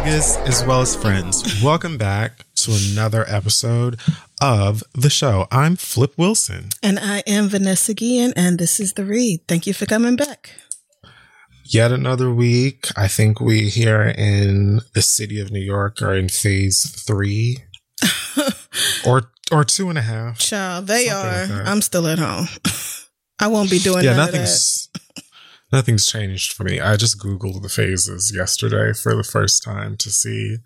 Niggas, as well as friends, welcome back to another episode of the show. I'm Flip Wilson. And I am Vanessa Guillen, and this is The Read. Thank you for coming back. Yet another week. I think we here in the city of New York are in phase three or or two and a half. Child, they Something are. like. I'm still at home. I won't be doing yeah, nothing's nothing's changed for me. I just googled the phases yesterday for the first time to see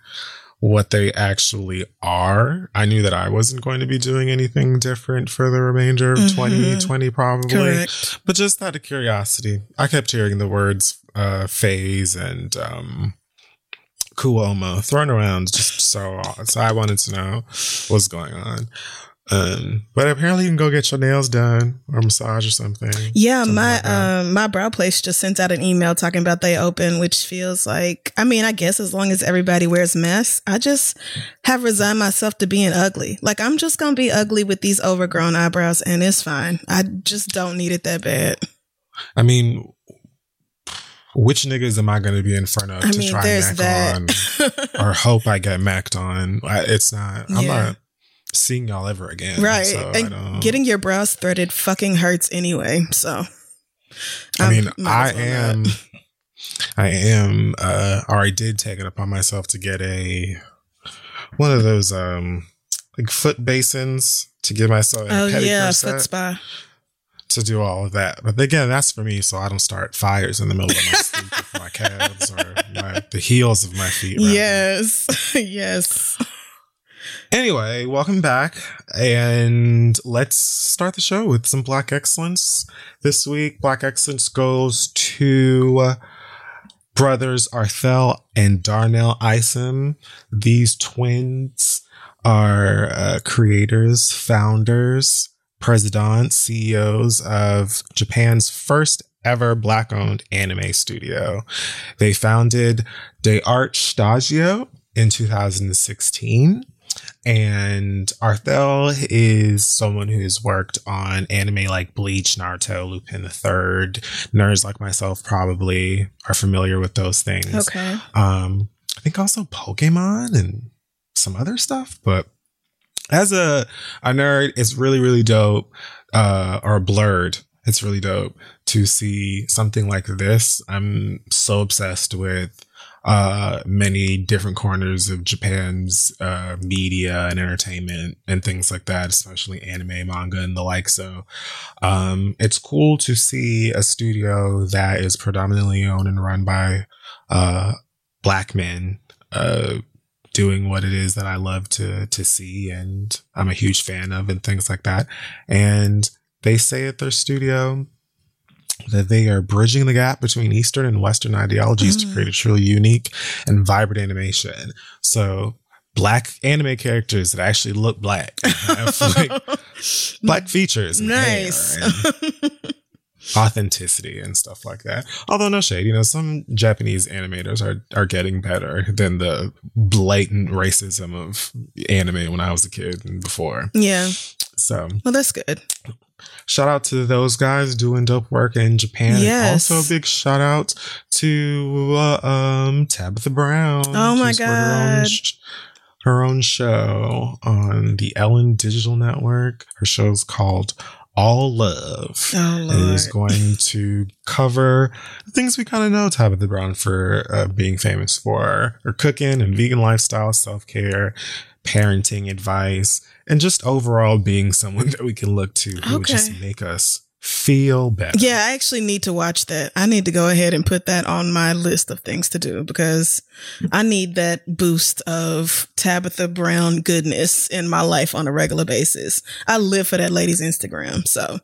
what they actually are. I knew that I wasn't going to be doing anything different for the remainder of Mhm. 2020 probably. Correct. But just out of curiosity, I kept hearing the words uh phase and um Cuomo thrown around just so so I wanted to know what's going on. Um, but apparently you can go get your nails done or massage or something. Yeah, Something my like um my brow place just sent out an email talking about they open, which feels like I mean, I guess as long as everybody wears masks, I just have resigned myself to being ugly. Like I'm just gonna be ugly with these overgrown eyebrows and it's fine. I just don't need it that bad. I mean, which niggas am I going to be in front of I to mean, try mac on that. or hope I get macked on? I, it's not. I'm Yeah. not seeing y'all ever again. right. So and getting your brows threaded fucking hurts anyway. So I mean, I as well am. not. I am, uh, or I did take it upon myself to get a one of those um like foot basins to give myself a Oh pedicure yeah, set foot spa. to do all of that. But again, that's for me, so I don't start fires in the middle of my sleep with my calves or my, the heels of my feet. rather. Yes. yes. Anyway, welcome back. And let's start the show with some Black Excellence. This week, Black Excellence goes to brothers Arthel and Darnell Isom. These twins are uh, creators, founders, presidents, CEOs of Japan's first ever black owned anime studio. They founded D'ART Shtajio in 2016. And Arthel is someone who's worked on anime like Bleach, Naruto, Lupin the Third. Nerds like myself probably are familiar with those things. Okay. Um, I think also Pokemon and some other stuff. But as a a nerd, it's really really dope. Uh, or blurred. It's really dope to see something like this. I'm so obsessed with uh many different corners of Japan's uh media and entertainment and things like that, especially anime, manga and the like. So um it's cool to see a studio that is predominantly owned and run by uh black men uh doing what it is that I love to to see and I'm a huge fan of and things like that. And they say at their studio that they are bridging the gap between Eastern and Western ideologies to Mm. create a truly unique and vibrant animation. So black anime characters that actually look black, have, like, black features, Nice. authenticity and stuff like that. Although no shade, you know, some Japanese animators are are getting better than the blatant racism of anime when I was a kid and before. yeah. So Well, that's good. Shout out to those guys doing dope work in Japan. Yes. Also, a big shout out to uh, um, Tabitha Brown. Oh my She's Her own, God. her own show on the Ellen Digital Network. Her show is called All Love. Oh It is going to cover things we kind of know Tabitha Brown for uh, being famous for her cooking and vegan lifestyle, self care, parenting advice, and just overall being someone that we can look to who would just make us feel better. Yeah, I actually need to watch that. I need to go ahead and put that on my list of things to do because I need that boost of Tabitha Brown goodness in my life on a regular basis. I live for that lady's Instagram. So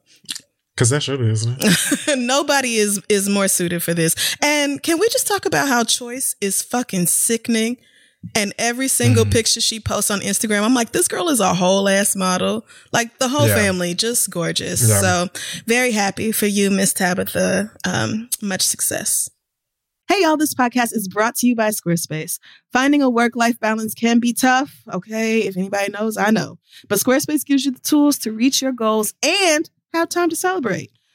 Because that should be, isn't it? nobody is is more suited for this. And can we just talk about how choice is fucking sickening? And every single Mhm. picture she posts on Instagram, I'm like, this girl is a whole ass model. Like the whole Yeah. family, just gorgeous. Yeah. So very happy for you, Miss Tabitha. Um, much success. Hey, y'all, this podcast is brought to you by Squarespace. Finding a work life balance can be tough. Okay. If anybody knows, I know. But Squarespace gives you the tools to reach your goals and have time to celebrate.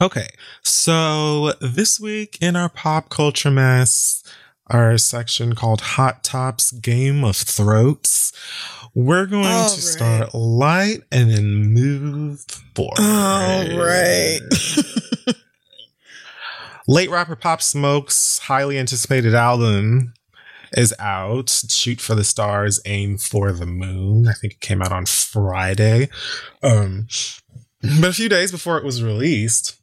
Okay, so this week in our pop culture mess, our section called Hot Tops Game of Throats, we're going All to right. start light and then move forward. All right. Late rapper Pop Smoke's highly anticipated album is out. Shoot for the Stars, Aim for the Moon. I think it came out on Friday. Um, but a few days before it was released,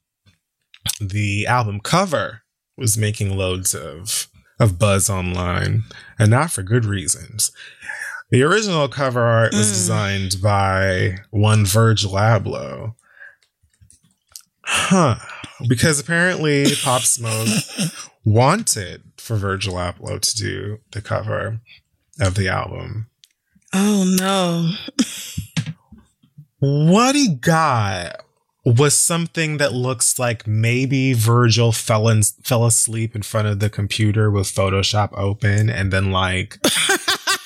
the album cover was making loads of of buzz online, and not for good reasons. The original cover art was Mm. designed by one Virgil Abloh. Huh. Because apparently Pop Smoke wanted for Virgil Abloh to do the cover of the album. oh no. What he got was something that looks like maybe Virgil fell in, fell asleep in front of the computer with Photoshop open and then like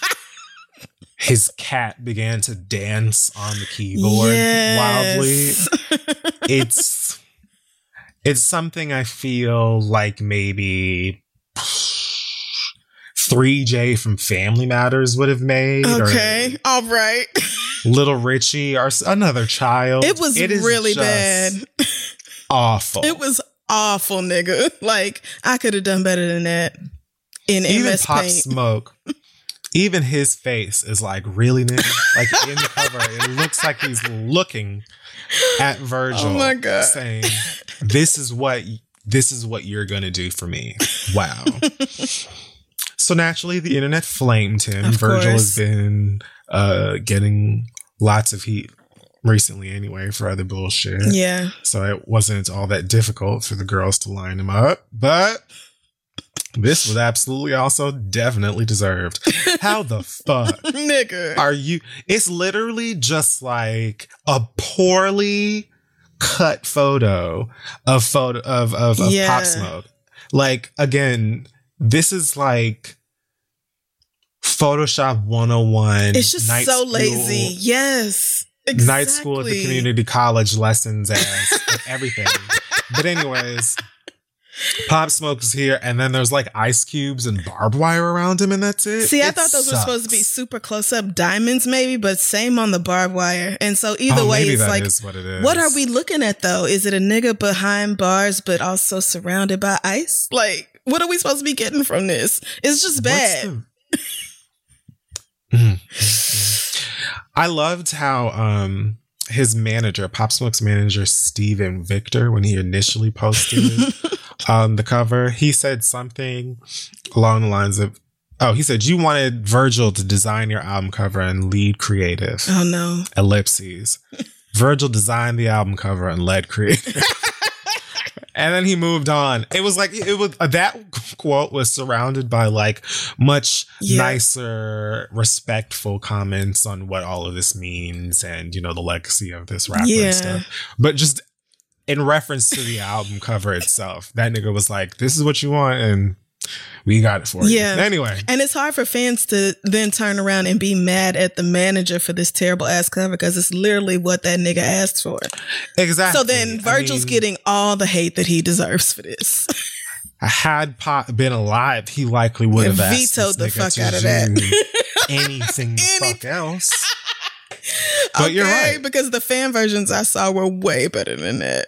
his cat began to dance on the keyboard wildly. It's it's something I feel like maybe 3J from Family Matters would have made. Okay, all right. Little Richie or another child. It was It really bad. Awful. It was awful, nigga. Like I could have done better than that in even MS Pop Paint. Smoke. Even his face is like really nigga. Like in the cover, it looks like he's looking at Virgil. Oh my God. Saying, "This is what this is what you're gonna do for me." Wow. so naturally, the internet flamed him. Of Virgil course. has been uh, getting lots of heat recently, anyway, for other bullshit. Yeah. So it wasn't all that difficult for the girls to line him up, but this was absolutely also definitely deserved. How the fuck Nigga. are you? It's literally just like a poorly cut photo of photo of of, of Yeah. Pop Smoke. Like again, this is like Photoshop 101. it's just so school- lazy. Yes. Exactly. night school at the community college lessons as and everything. But anyways, Pop Smoke's here, and then there's like ice cubes and barbed wire around him, and that's it. See, I It thought those were supposed to be super close up diamonds, maybe, but same on the barbed wire. And so either Oh, way, it's like, what it what are we looking at though? Is it a nigga behind bars, but also surrounded by ice? Like, what are we supposed to be getting from this? It's just bad. The- Mhm. I loved how um his manager, Pop Smoke's manager, Steven Victor, when he initially posted on the cover, he said something along the lines of, "Oh, he said you wanted Virgil to design your album cover and lead creative." Oh no. ellipses. Virgil designed the album cover and led creative. and then he moved on. It was like it was that quote was surrounded by like much Yeah. nicer, respectful comments on what all of this means and you know the legacy of this rapper Yeah. and stuff. But just in reference to the album cover itself, that nigga was like, "This is what you want," and we got it for you. Yeah. you. Anyway, And it's hard for fans to then turn around and be mad at the manager for this terrible ass cover because it's literally what that nigga asked for. exactly. So then I Virgil's mean- getting all the hate that he deserves for this. had Pop been alive, he likely would have asked Vetoed the fuck out of that. anything the Any- fuck else. But you're Okay, right. Because the fan versions I saw were way better than that.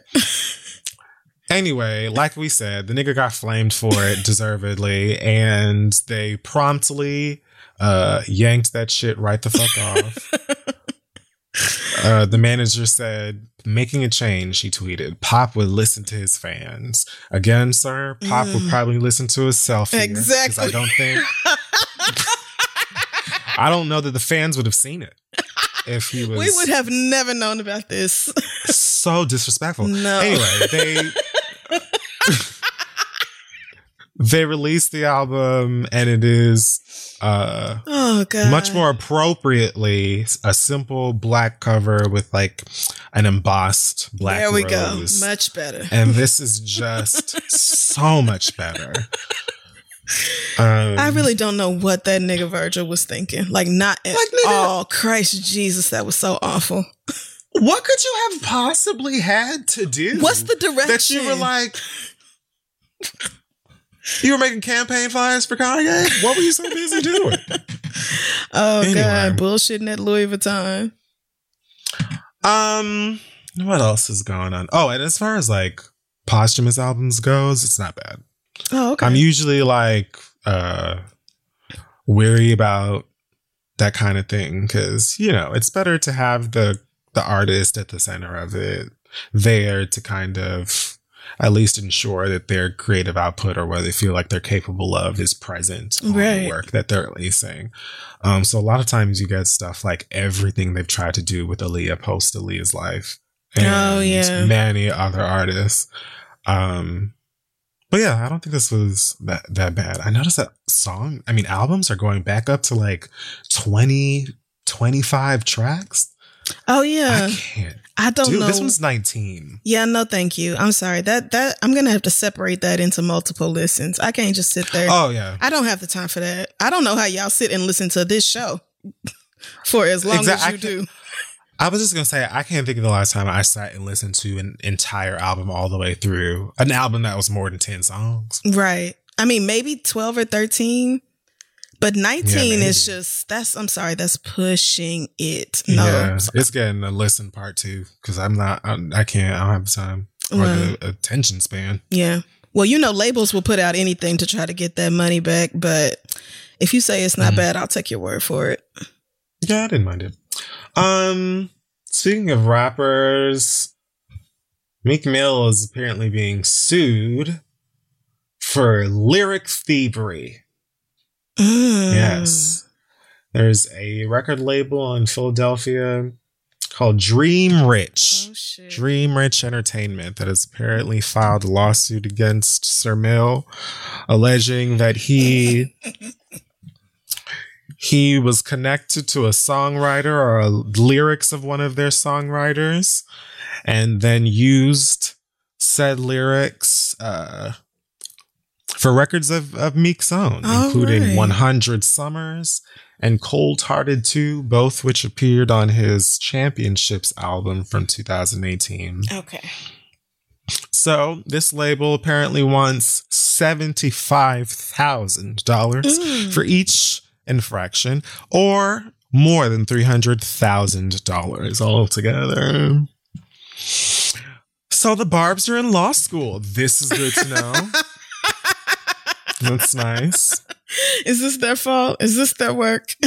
Anyway, like we said, the nigga got flamed for it deservedly, and they promptly uh, yanked that shit right the fuck off. Uh, the manager said, making a change, he tweeted, Pop would listen to his fans. Again, sir, Pop would Mm. probably listen to himself. Exactly. I don't think. I don't know that the fans would have seen it if he was We would have never known about this. so disrespectful. No. Anyway, they they released the album and it is uh Oh god. much more appropriately a simple black cover with like an embossed black There we rose. go. Much better. and this is just so much better. Um, I really don't know what that nigga Virgil was thinking. Like not at Like, nigga- all. Christ Jesus, that was so awful. what could you have possibly had to do? What's the direction? that you were like you were making campaign flyers for Kanye? What were you so busy doing? Oh Anyway. god, bullshitting at Louis Vuitton. Um what else is going on? Oh, and as far as like posthumous albums goes, it's not bad. Oh, okay. I'm usually like uh weary about that kind of thing because you know it's better to have the the artist at the center of it there to kind of at least ensure that their creative output or what they feel like they're capable of is present on Right. the work that they're releasing. Um, so a lot of times you get stuff like everything they've tried to do with Aaliyah post Aaliyah's life. Oh, yeah. Many other artists. Um, but yeah, I don't think this was that, that bad. I noticed that song, I mean, albums are going back up to like 20, 25 tracks. Oh yeah. I can't. I don't Dude, know. this one's 19. yeah, no, thank you. I'm sorry. That that I'm gonna have to separate that into multiple listens. I can't just sit there. Oh, yeah. I don't have the time for that. I don't know how y'all sit and listen to this show for as long Exact- I as you can't- do. I was just gonna say I can't think of the last time I sat and listened to an entire album all the way through. An album that was more than ten songs. Right. I mean, maybe 12 or 13. But 19 Yeah, is just that's I'm sorry, that's pushing it. No. yeah, it's getting a listen part two because I'm not. I, I can't. I don't have the time or Well. the attention span. Yeah. Well, you know, labels will put out anything to try to get that money back, but if you say it's not Mhm. bad, I'll take your word for it. Yeah, I didn't mind it. Um, speaking of rappers, Meek Mill is apparently being sued for lyric thievery. Yes. There's a record label in Philadelphia called Dream Rich. Oh shit. Dream Rich Entertainment that has apparently filed a lawsuit against Sir Mill, alleging that he he was connected to a songwriter or lyrics of one of their songwriters, and then used said lyrics uh, for records of, of Meek's own, All including right. 100 Summers and Cold Hearted 2, both which appeared on his Championships album from 2018. Okay. So this label apparently wants $75,000 Mm. for each infraction or more than $300,000 altogether. So the Barbs are in law school. This is good to know. That's nice. Is this their fault? Is this their work?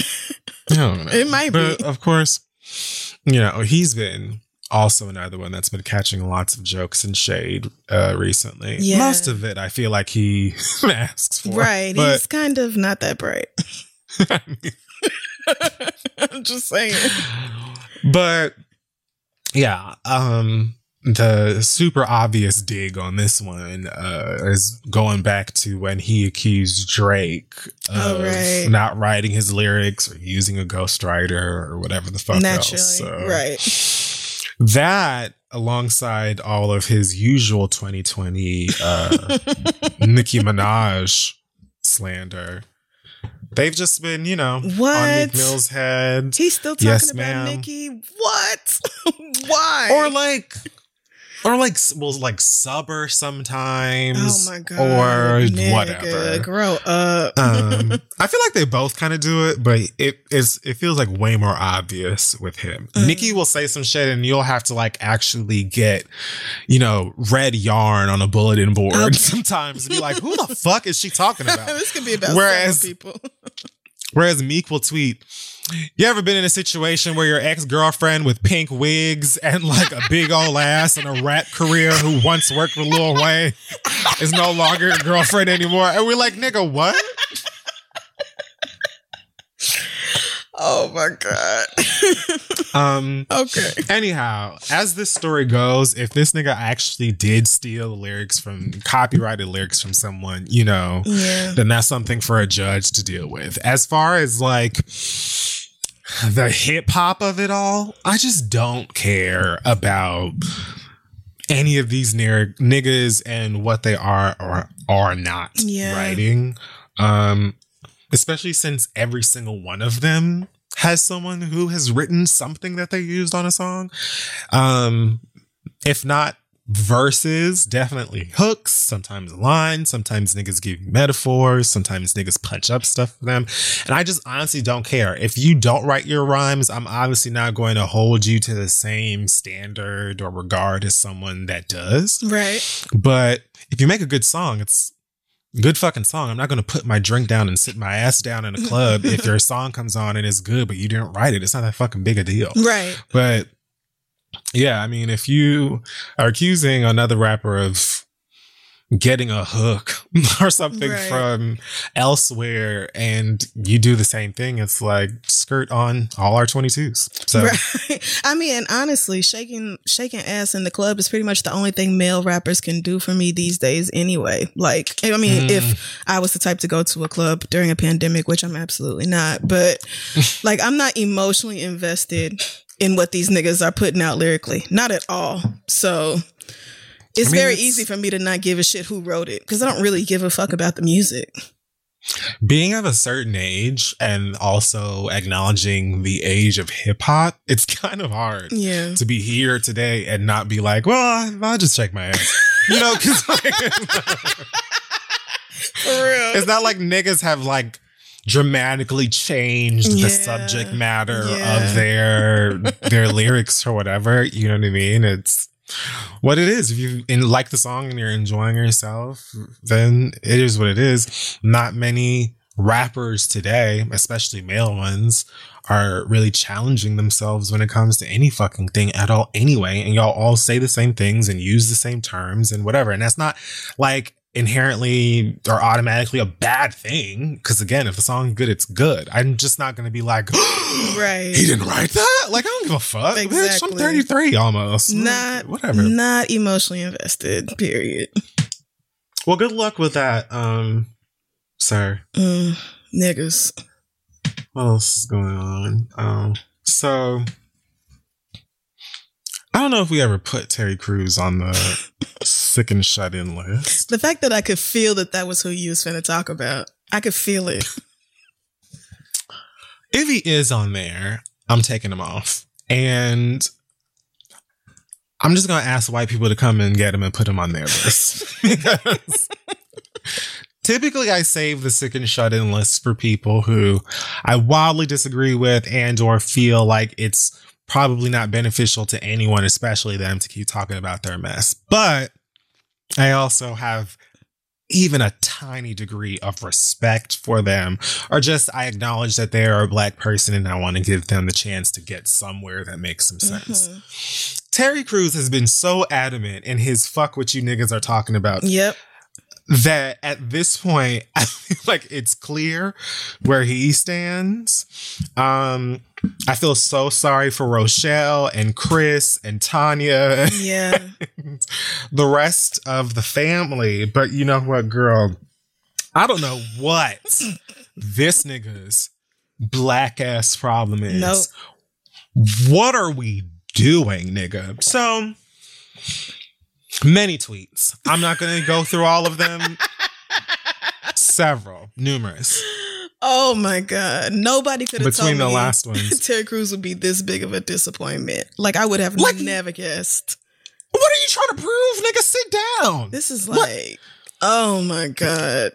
I don't know. It might be. but be. Of course, you know, he's been also another one that's been catching lots of jokes and shade uh, recently. Yeah. Most of it, I feel like he asks for. right. But He's kind of not that bright. I'm just saying. but yeah, um, the super obvious dig on this one uh, is going back to when he accused Drake of Oh, right. not writing his lyrics or using a ghostwriter or whatever the fuck Naturally. else. So Right. that alongside all of his usual 2020 uh, Nicki Minaj slander, they've just been, you know, on What? Meek Mill's head. He's still talking Yes, about ma'am. Nicki. What? Why? or like or like well like subber sometimes oh my god. or nigga, whatever Grow up. um i feel like they both kind of do it but it is it feels like way more obvious with him Mm. nicki will say some shit and you'll have to like actually get you know red yarn on a bulletin board Okay. sometimes and be like who the fuck is she talking about this could be about Whereas- people. Whereas Meek will tweet, you ever been in a situation where your ex girlfriend with pink wigs and like a big old ass and a rap career who once worked with Lil Wayne is no longer your girlfriend anymore? And we're like, nigga, what? Oh my god. Um, okay. anyhow, as this story goes, if this nigga actually did steal the lyrics from copyrighted lyrics from someone, you know, Yeah. then that's something for a judge to deal with. As far as like the hip hop of it all, I just don't care about any of these near niggas and what they are or are not Yeah. writing. Um, especially since every single one of them has someone who has written something that they used on a song. Um, if not verses, definitely hooks, sometimes lines, sometimes niggas give you metaphors, sometimes niggas punch up stuff for them. And I just honestly don't care. If you don't write your rhymes, I'm obviously not going to hold you to the same standard or regard as someone that does. Right. But if you make a good song, it's good fucking song. I'm not going to put my drink down and sit my ass down in a club if your song comes on and it's good, but you didn't write it. It's not that fucking big a deal. Right. But yeah, I mean, if you are accusing another rapper of getting a hook or something Right. from elsewhere and you do the same thing, it's like skirt on all our 22s. So Right. I mean, honestly, shaking shaking ass in the club is pretty much the only thing male rappers can do for me these days anyway. Like, I mean, Mm. if I was the type to go to a club during a pandemic, which I'm absolutely not, but like I'm not emotionally invested in what these niggas are putting out lyrically. Not at all. So it's I mean, very it's- easy for me to not give a shit who wrote it because I don't really give a fuck about the music. being of a certain age and also acknowledging the age of hip hop, it's kind of hard Yeah. to be here today and not be like, well, I'll just check my ass. You know, because For real. it's not like niggas have like dramatically changed Yeah. the subject matter Yeah. of their their lyrics or whatever. You know what I mean? It's what it is. If you in, like the song and you're enjoying yourself, then it is what it is. Not many rappers today, especially male ones, are really challenging themselves when it comes to any fucking thing at all anyway. And y'all all say the same things and use the same terms and whatever. And that's not like inherently or automatically a bad thing. Cause again, if the song's good, it's good. I'm just not going to be like, Right. he didn't write that. Like, I don't give a fuck. Bitch, I'm 33 almost. Not whatever. Not emotionally invested. Period. Well, good luck with that, um, sir. Mm, niggas. What else is going on? Um, so I don't know if we ever put Terry Crews on the sick and shut in list. The fact that I could feel that that was who you was going to talk about. I could feel it. If he is on there, I'm taking him off. And I'm just going to ask white people to come and get him and put him on their list. Because typically I save the sick and shut in list for people who I wildly disagree with and or feel like it's probably not beneficial to anyone, especially them, to keep talking about their mess. But I also have even a tiny degree of respect for them, or just I acknowledge that they are a black person and I want to give them the chance to get somewhere that makes some sense. Mm-hmm. Terry Crews has been so adamant in his fuck what you niggas are talking about Yep. That at this point, I feel like it's clear where he stands. Um, I feel so sorry for Rochelle and Chris and Tonya Yeah. and the rest of the family. But you know what, girl? I don't know what this nigga's black ass problem is. Nope. What are we doing, nigga? So many tweets. I'm not going to go through all of them. Several, numerous. Oh my god. Nobody could have Between told the last ones. Terry Crews would be this big of a disappointment. Like I would have Like- never guessed. What are you trying to prove, nigga? Sit down. This is What? like Oh my god.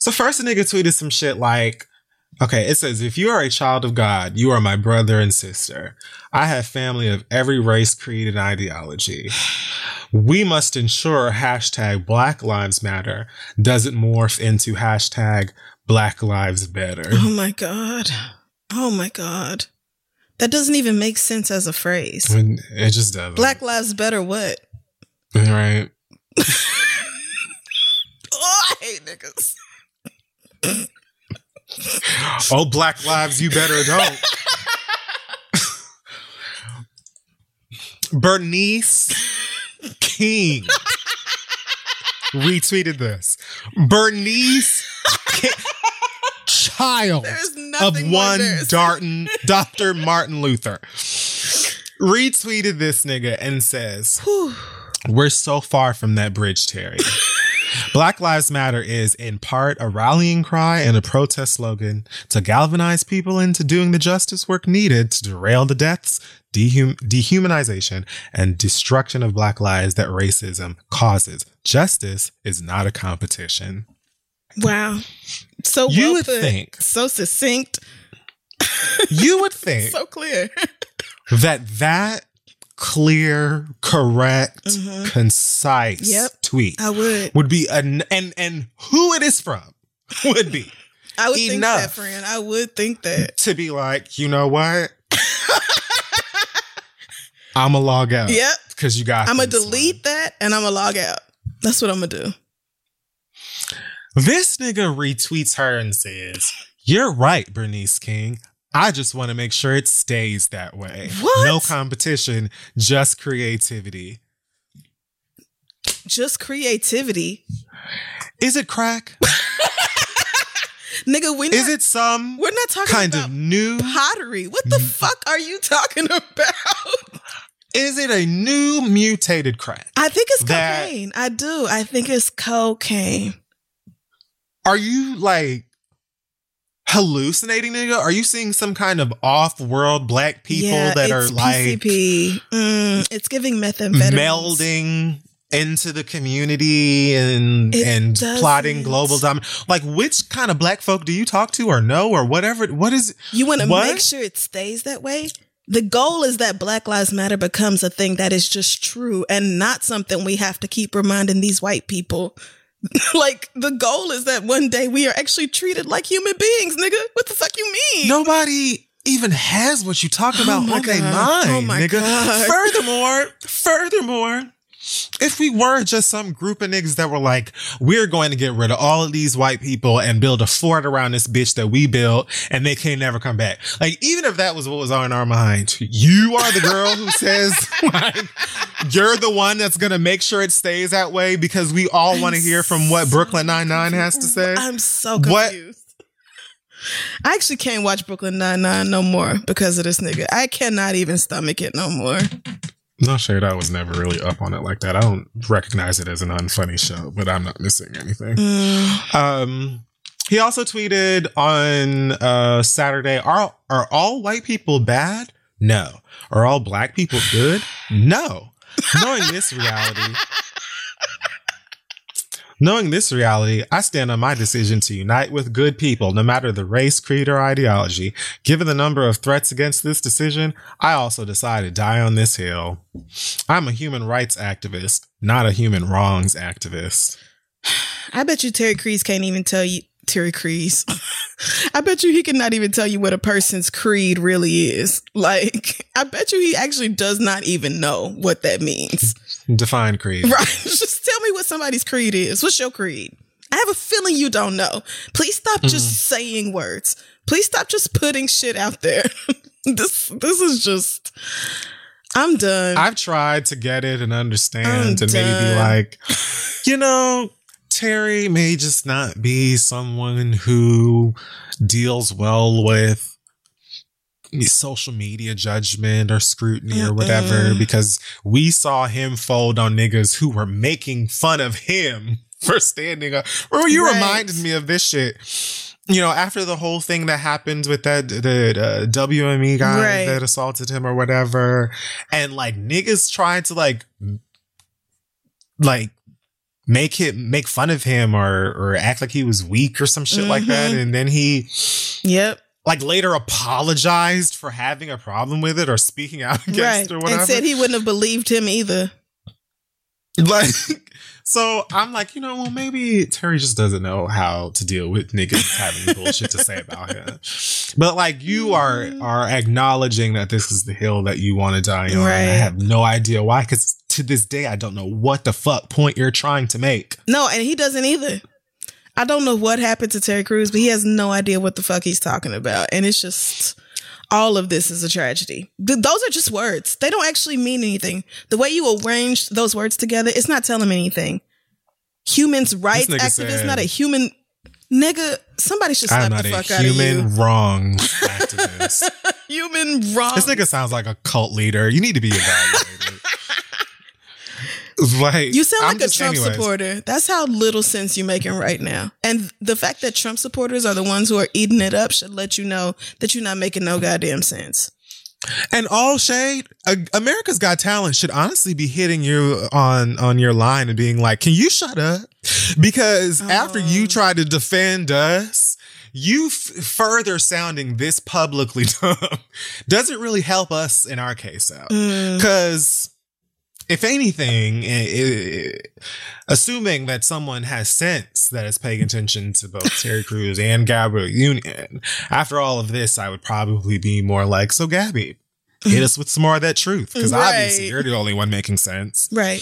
So first a nigga tweeted some shit like, okay, it says, if you are a child of God, you are my brother and sister. I have family of every race, creed, and ideology. We must ensure hashtag Black Lives Matter doesn't morph into hashtag Black Lives Better. Oh my god. Oh my god. That doesn't even make sense as a phrase. It just doesn't. Black lives better what? Right. Oh, I hate niggas. Oh, Black Lives, you better don't. Bernice King retweeted this. Bernice King, child of one. Darton, Dr. Martin Luther, retweeted this nigga and says, we're so far from that bridge, Terry. Black Lives Matter is in part a rallying cry and a protest slogan to galvanize people into doing the justice work needed to derail the deaths, dehum- dehumanization, and destruction of Black lives that racism causes. Justice is not a competition. Wow. So You well would put. think- so succinct, You would think so clear. that that clear, correct, Mhm. concise Yep. tweet I would. would be an and and who it is from would be I would think that, friend. I would think that. to be like, you know what? I'ma log out. Yep. Because you got I'm gonna delete that and I'm gonna log out. That's what I'm gonna do. This nigga retweets her and says, You're right, Bernice King. I just want to make sure it stays that way. What? No competition, just creativity. Just creativity, Is it crack? nigga. We're Is it some We're not talking kind of new? pottery. What the fuck are you talking about? Is it a new mutated crack? I think it's That- cocaine. I do. I think it's cocaine. Are you like hallucinating, nigga? Are you seeing some kind of off-world black people Yeah, that are like PCP. Mm, it's giving methamphetamine. melding into the community and It and plotting doesn't. global dom like which kind of black folk do you talk to or know or whatever what is You want to make sure it stays that way. The goal is that Black Lives Matter becomes a thing that is just true and not something we have to keep reminding these white people. like the goal is that one day we are actually treated like human beings, nigga. What the fuck you mean? nobody even has what you talk oh about Oh on their oh mind Oh my nigga God. furthermore furthermore if we were just some group of niggas that were like, we're going to get rid of all of these white people and build a fort around this bitch that we built and they can never come back. Like, even if that was what was on our mind, you are the girl who says, like, you're the one that's going to make sure it stays that way because we all want to hear from what Brooklyn Nine-Nine has to say. I'm so What- confused. I actually can't watch Brooklyn Nine Nine no more because of this nigga. I cannot even stomach it no more. No shade, I was never really up on it like that. I don't recognize it as an unfunny show, but I'm not missing anything. Mm. Um, he also tweeted on uh, Saturday: "Are are all white people bad? No. Are all black people good? No. Knowing this reality." Knowing this reality, I stand on my decision to unite with good people, no matter the race, creed, or ideology. Given the number of threats against this decision, I also decide to die on this hill. I'm a human rights activist, not a human wrongs activist. I bet you Terry Crews can't even tell you Terry Crews. I bet you he cannot even tell you what a person's creed really is. Like, I bet you he actually does not even know what that means. Define creed. Right. Just tell me what somebody's creed is. What's your creed? I have a feeling you don't know. Please stop mm-hmm. just saying words. Please stop just putting shit out there. this this is just I'm done. I've tried to get it and understand I'm and maybe be like, you know, Terry may just not be someone who deals well with social media judgment or scrutiny or whatever because we saw him fold on niggas who were making fun of him for standing up. Or you Right. reminded me of this shit. You know, after the whole thing that happened with that the uh, WME guy Right. that assaulted him or whatever, and like niggas tried to like like make him make fun of him or or act like he was weak or some shit like that, Mhm. and then he yep. Like later apologized for having a problem with it or speaking out against Right. or whatever. And said he wouldn't have believed him either. like so I'm like, you know, well maybe Terry just doesn't know how to deal with niggas having bullshit to say about him. But like you are Mhm. are acknowledging that this is the hill that you want to die on. Right. I have no idea why, because to this day I don't know what the fuck point you're trying to make. No, and he doesn't either. I don't know what happened to Terry Crews, but he has no idea what the fuck he's talking about. And it's just all of this is a tragedy. Th- those are just words. They don't actually mean anything. The way you arrange those words together, it's not telling me anything. Humans rights activist, not a human nigga. Somebody should slap I'm not the a fuck out of human wrong activist. Human wrong. this nigga sounds like a cult leader. You need to be evaluated. like You sound I'm like a just- Trump anyways. supporter. That's how little sense you're making right now. And the fact that Trump supporters are the ones who are eating it up should let you know that you're not making no goddamn sense. And all shade, uh, America's Got Talent should honestly be hitting you on on your line and being like, "Can you shut up?" Because after you Oh. try to defend us, you f- further sounding this publicly dumb doesn't really help us in our case out. Mm, Because if anything, i- i- assuming that someone has sense that is paying attention to both Terry Crews and Gabrielle Union, after all of this, I would probably be more like, so Gabby, hit us with some more of that truth. Because Right. obviously you're the only one making sense. right.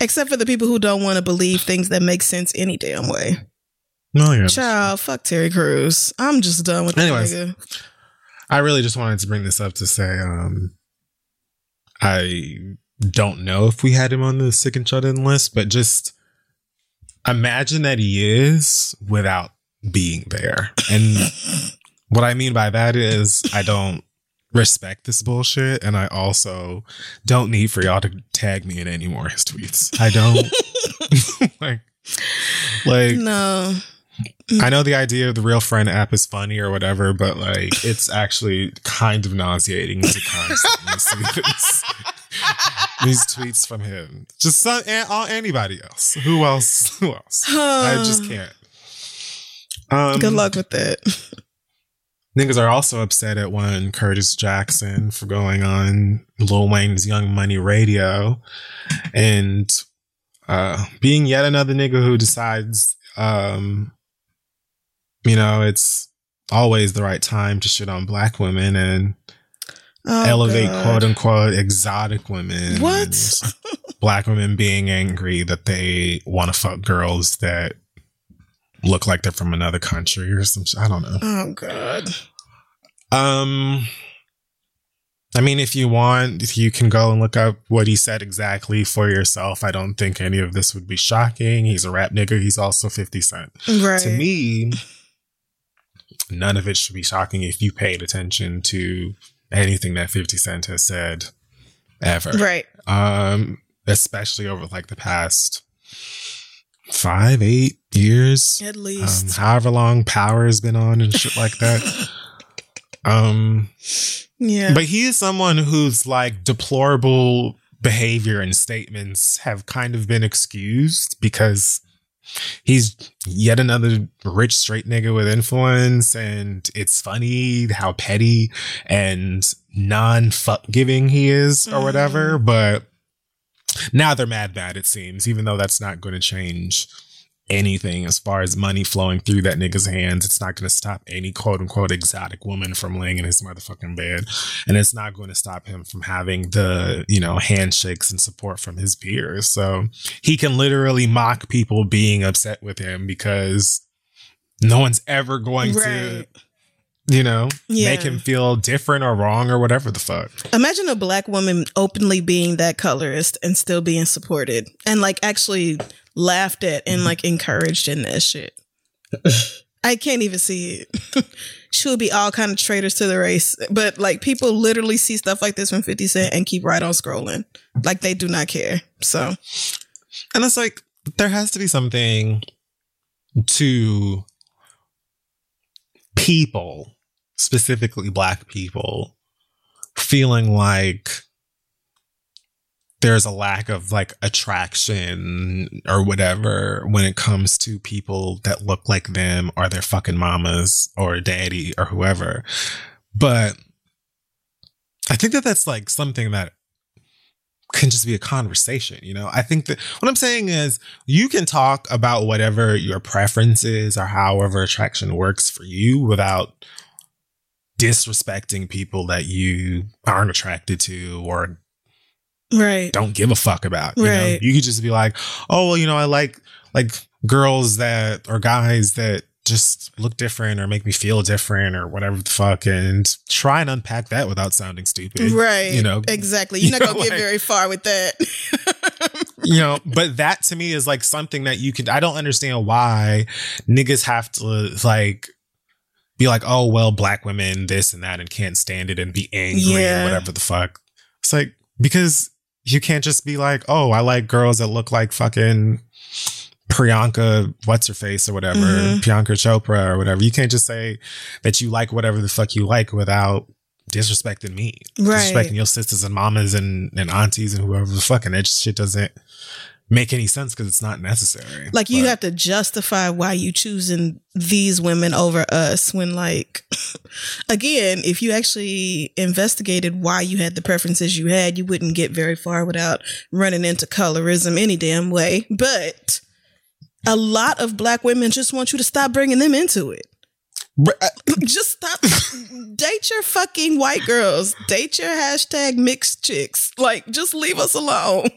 Except for the people who don't want to believe things that make sense any damn way. No, yeah. Child, fuck Terry Crews. I'm just done with that Anyways. nigga. I really just wanted to bring this up to say, um, I don't know if we had him on the sick and shut in list, but just imagine that he is without being there. And what I mean by that is I don't respect this bullshit. And I also don't need for y'all to tag me in any more of his tweets. I don't like, like, No. I know the idea of the real friend app is funny or whatever, but like it's actually kind of nauseating to constantly see this. These tweets from him. Just some, and all anybody else. Who else? Who else? I just can't. Um, Good luck with that. Niggas are also upset at one Curtis Jackson for going on Lil Wayne's Young Money Radio and uh, being yet another nigga who decides, um, you know, it's always the right time to shit on black women and Oh, elevate God. quote unquote exotic women. What? black women being angry that they want to fuck girls that look like they're from another country or some. I don't know. Oh God. Um, I mean, if you want, if you can go and look up what he said exactly for yourself. I don't think any of this would be shocking. He's a rap nigga. He's also 50 Cent. Right. To me, none of it should be shocking if you paid attention to anything that 50 Cent has said ever. Right. Um, especially over like the past five, eight years At um, least. however long power has been on and shit like that. Um, yeah. but he is someone whose like deplorable behavior and statements have kind of been excused because he's yet another rich straight nigga with influence and it's funny how petty and non fuck giving he is or whatever mm. but now they're mad bad it seems even though that's not going to change anything as far as money flowing through that nigga's hands. It's not going to stop any quote unquote exotic woman from laying in his motherfucking bed. And it's not going to stop him from having the, you know, handshakes and support from his peers. So he can literally mock people being upset with him because no one's ever going to, Right. You know, Yeah. make him feel different or wrong or whatever the fuck. Imagine a black woman openly being that colorist and still being supported and like actually laughed at and like encouraged in that shit. I can't even see it. she would be all kind of traitors to the race, but like people literally see stuff like this from 50 Cent and keep right on scrolling. Like they do not care. So And it's like there has to be something to people, specifically black people, feeling like there's a lack of like attraction or whatever when it comes to people that look like them or their fucking mamas or daddy or whoever. But I think that that's like something that can just be a conversation, you know? I think that what I'm saying is you can talk about whatever your preference is or however attraction works for you without disrespecting people that you aren't attracted to or right. don't give a fuck about. You know, you could just be like, oh well, you know, I like like girls that or guys that just look different or make me feel different or whatever the fuck, and try and unpack that without sounding stupid. Right. You know, exactly. You're not you to get very far with that. you know, but that to me is like something that you could. I don't understand why niggas have to like be like, oh well, black women this and that, and can't stand it and be angry Yeah. and whatever the fuck. It's like because you can't just be like, oh, I like girls that look like fucking Priyanka, what's her face or whatever, Mhm. Priyanka Chopra or whatever. You can't just say that you like whatever the fuck you like without disrespecting me, Right. disrespecting your sisters and mamas and, and aunties and whoever the fuck. And that shit doesn't make any sense because it's not necessary. Like you But- have to justify why you choosing these women over us when like again, if you actually investigated why you had the preferences you had, you wouldn't get very far without running into colorism any damn way. But a lot of black women just want you to stop bringing them into it. Uh, Just stop. date your fucking white girls. Date your hashtag mixed chicks. Like, just leave us alone.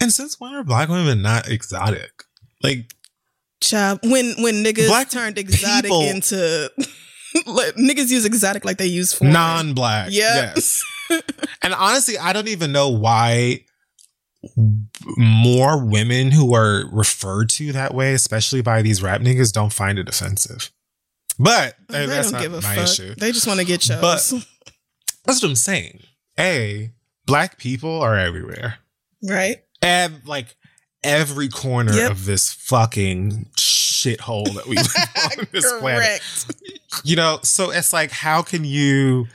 And since when are black women not exotic? Like, Child, when when niggas Black turned exotic people- into like, niggas use exotic like they use foreign. non-black. Yeah. Yes. and honestly, I don't even know why more women who are referred to that way, especially by these rap niggas, don't find it offensive. But they that's don't not give a my fuck. issue. They just want to get chose. But- That's what I'm saying. A, black people are everywhere. right? Ev- like every corner Yep. of this fucking shithole that we live on this planet. Correct. you know so it's like how can you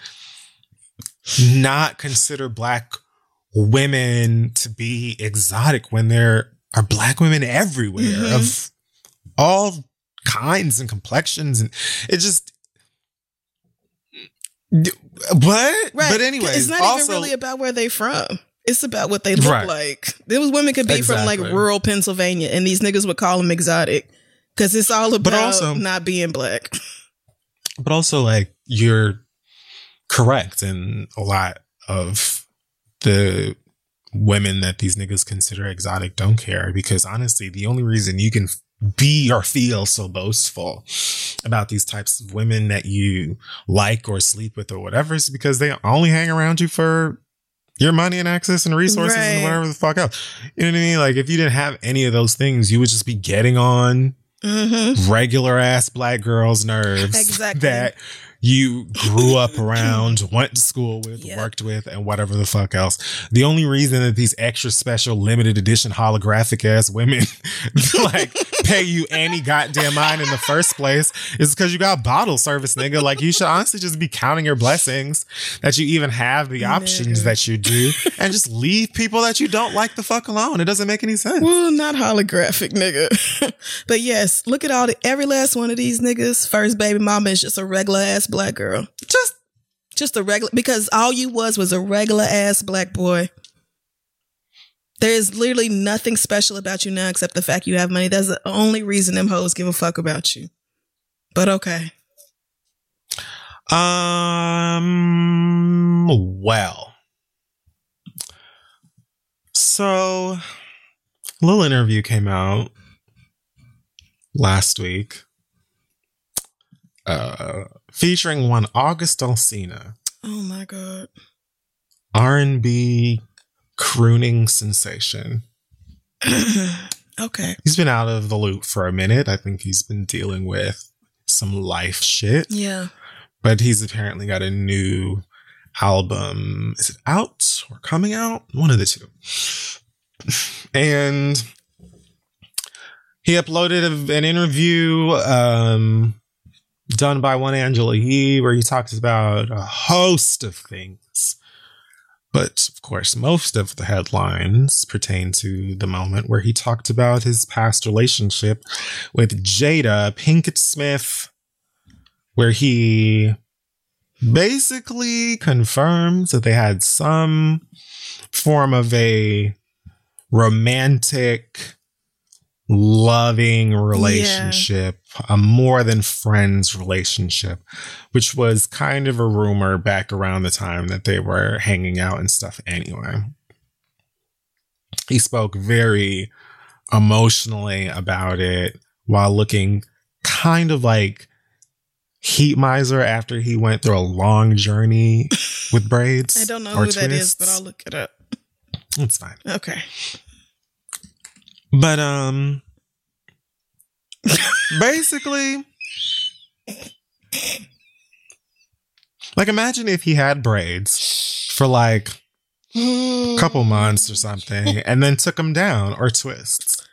not consider black women to be exotic when there are black women everywhere Mhm. of all kinds and complexions and it just what Right. but anyway it's not also, even really about where they from. It's about what they look Right. like. Those women could be from like rural Pennsylvania, and these niggas would call them exotic because it's all about also- not being black. but also like you're correct in a lot of the women that these niggas consider exotic don't care because honestly the only reason you can be or feel so boastful about these types of women that you like or sleep with or whatever is because they only hang around you for your money and access and resources Right. and whatever the fuck else. You know what I mean? Like if you didn't have any of those things, you would just be getting on Mm-hmm. regular ass black girls' nerves Exactly. that you grew up around, went to school with, Yep. worked with, and whatever the fuck else. The only reason that these extra special limited edition holographic ass women like pay you any goddamn mind in the first place is because you got bottle service, nigga. Like you should honestly just be counting your blessings that you even have the options Nigga. that you do and just leave people that you don't like the fuck alone. It doesn't make any sense. Well, not holographic, nigga. but yes, look at all the every last one of these niggas. First baby mama is just a regular ass black girl. Just Just a regular because all you was was a regular ass black boy. There is literally nothing special about you now except the fact you have money. That's the only reason them hoes give a fuck about you. But okay. Um, well. So, little interview came out last week uh, featuring one August Alsina, Oh my god. R&B crooning sensation. okay. He's been out of the loop for a minute. I think he's been dealing with some life shit. Yeah. but he's apparently got a new album. Is it out or coming out? One of the two. And he uploaded an interview um, done by one Angela Yee where he talks about a host of things. But of course, most of the headlines pertain to the moment where he talked about his past relationship with Jada Pinkett Smith, where he basically confirms that they had some form of a romantic, loving relationship, a more than friends relationship, which was kind of a rumor back around the time that they were hanging out and stuff anyway. He spoke very emotionally about it while looking kind of like Heat Miser after he went through a long journey with braids. I don't know who that is, but. I'll look it up. It's fine. Okay. But um basically like imagine if he had braids for like a couple months or something and then took them down or twists.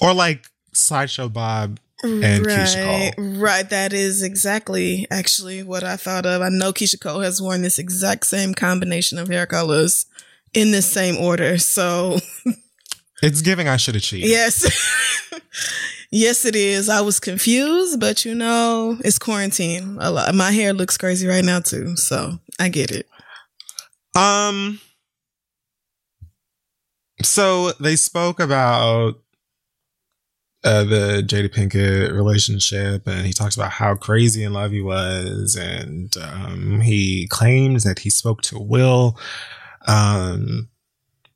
Or like Sideshow Bob and Keyshia right, Cole. right. That is exactly actually what I thought of. I know Keyshia Cole has worn this exact same combination of hair colors in this same order. So It's giving I should have cheated. yes, yes, it is. I was confused, but you know, it's quarantine. A lot. My hair looks crazy right now too, so I get it. Um. So they spoke about uh, the Jada Pinkett relationship, and he talks about how crazy in love he was, and um, he claims that he spoke to Will, um,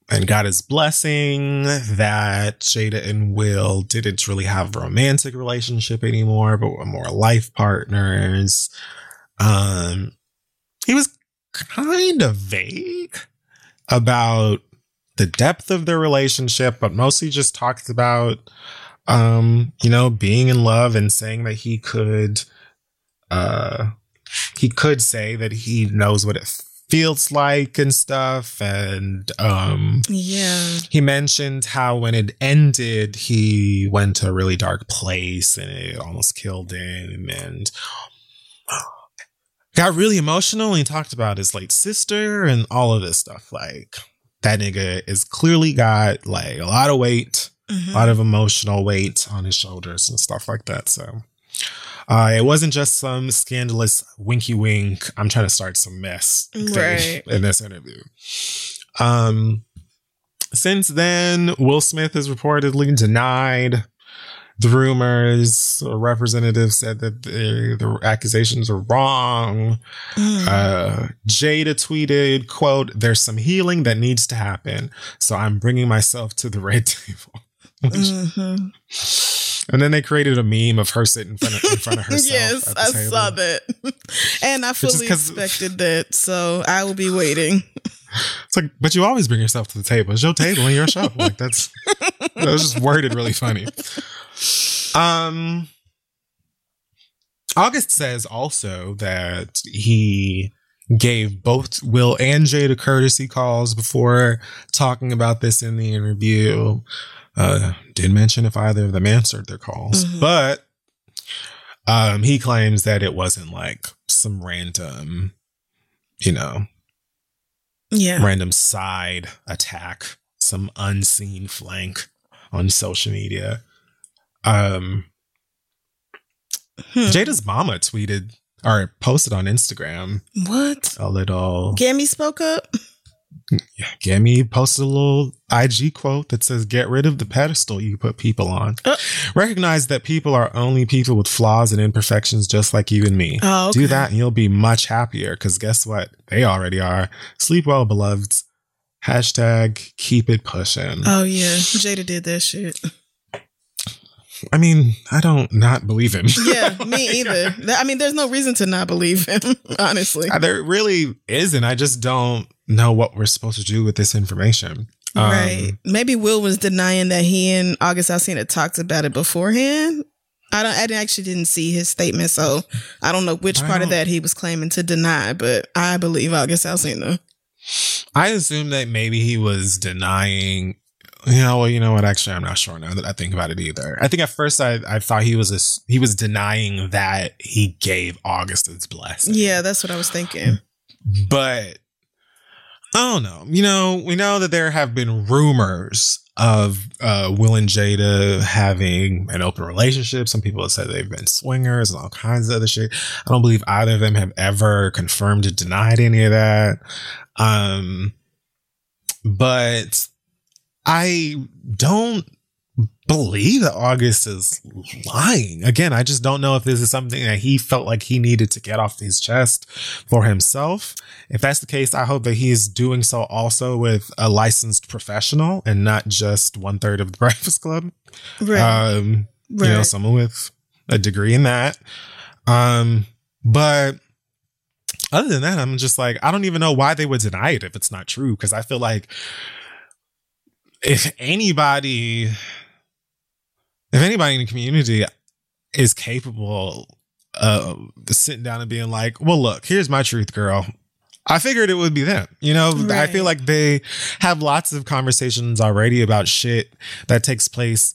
and got his blessing that Jada and Will didn't really have a romantic relationship anymore, but were more life partners. Um, he was kind of vague about the depth of their relationship, but mostly just talked about, um, you know, being in love and saying that he could, uh, he could say that he knows what it feels like and stuff. And, um, Yeah, he mentioned how when it ended, he went to a really dark place and it almost killed him and got really emotional. And he talked about his late sister and all of this stuff. Like, that nigga is clearly got like a lot of weight, Mhm. a lot of emotional weight on his shoulders and stuff like that. So uh, it wasn't just some scandalous winky wink. I'm trying to start some mess Right. in this interview. Um, since then, Will Smith has reportedly denied the rumors. A representative said that the, the accusations are wrong. Mm. Uh, Jada tweeted, quote, there's some healing that needs to happen. So I'm bringing myself to the red table. Mhm. And then they created a meme of her sitting in front of, in front of herself. yes, I table. saw that, and I fully expected that. So I will be waiting. It's like, but you always bring yourself to the table. It's your table and your show. Like that's that was just worded really funny. Um August says also that he gave both Will and Jada courtesy calls before talking about this in the interview. Uh didn't mention if either of them answered their calls, Mhm. but um he claims that it wasn't like some random, you know, Yeah, random side attack, some unseen flank on social media. Um, Hmm. Jada's mama tweeted or posted on Instagram What? a little. Gammy spoke up. Yeah, Gammy posted a little IG quote that says, "Get rid of the pedestal you put people on. Uh. Recognize that people are only people with flaws and imperfections, just like you and me. Oh, okay. Do that, and you'll be much happier. Because guess what? They already are. Sleep well, beloveds. Hashtag keep it pushing. Oh yeah, Jada did that shit. I mean, I don't not believe him. Yeah, me either. I mean, there's no reason to not believe him, honestly. there really isn't. I just don't know what we're supposed to do with this information. Um, right. Maybe Will was denying that he and August Alsina talked about it beforehand. I don't. I actually didn't see his statement, so I don't know which I part of that he was claiming to deny. But I believe August Alsina. I assume that maybe he was denying. You know, well, you know what? Actually, I'm not sure now that I think about it either. I think at first I, I thought he was a, he was denying that he gave August his blessing. Yeah, that's what I was thinking. but I don't know. You know, we know that there have been rumors of uh, Will and Jada having an open relationship. Some people have said they've been swingers and all kinds of other shit. I don't believe either of them have ever confirmed or denied any of that. Um, but I don't believe that August is lying. Again, I just don't know if this is something that he felt like he needed to get off his chest for himself. If that's the case, I hope that he's doing so also with a licensed professional and not just one third of the Breakfast Club. Right. Um, right. you know, someone with a degree in that. Um, but other than that, I'm just like, I don't even know why they would deny it if it's not true. Cause I feel like if anybody, if anybody in the community is capable of sitting down and being like, well, look, here's my truth, girl. I figured it would be them. You know, I feel like they have lots of conversations already about shit that takes place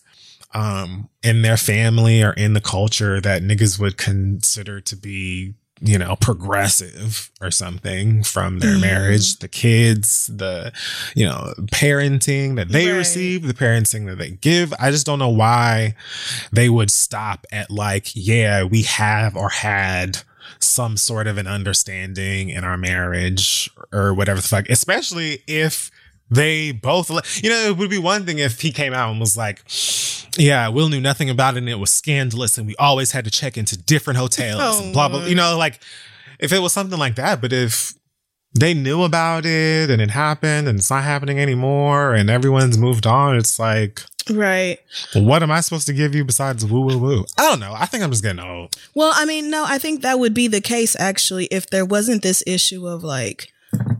um in their family or in the culture that niggas would consider to be you know progressive or something from their Mhm. marriage the kids the you know parenting that they Right. receive the parenting that they give i just don't know why they would stop at like yeah we have or had some sort of an understanding in our marriage or whatever the fuck especially if they both you know it would be one thing if he came out and was like yeah will knew nothing about it and it was scandalous and we always had to check into different hotels Oh, and blah blah you know like if it was something like that but if they knew about it and it happened and it's not happening anymore and everyone's moved on it's like right. what am i supposed to give you besides woo woo woo? I don't know. I think i'm just getting old. Well, I mean, no, I think that would be the case actually if there wasn't this issue of like,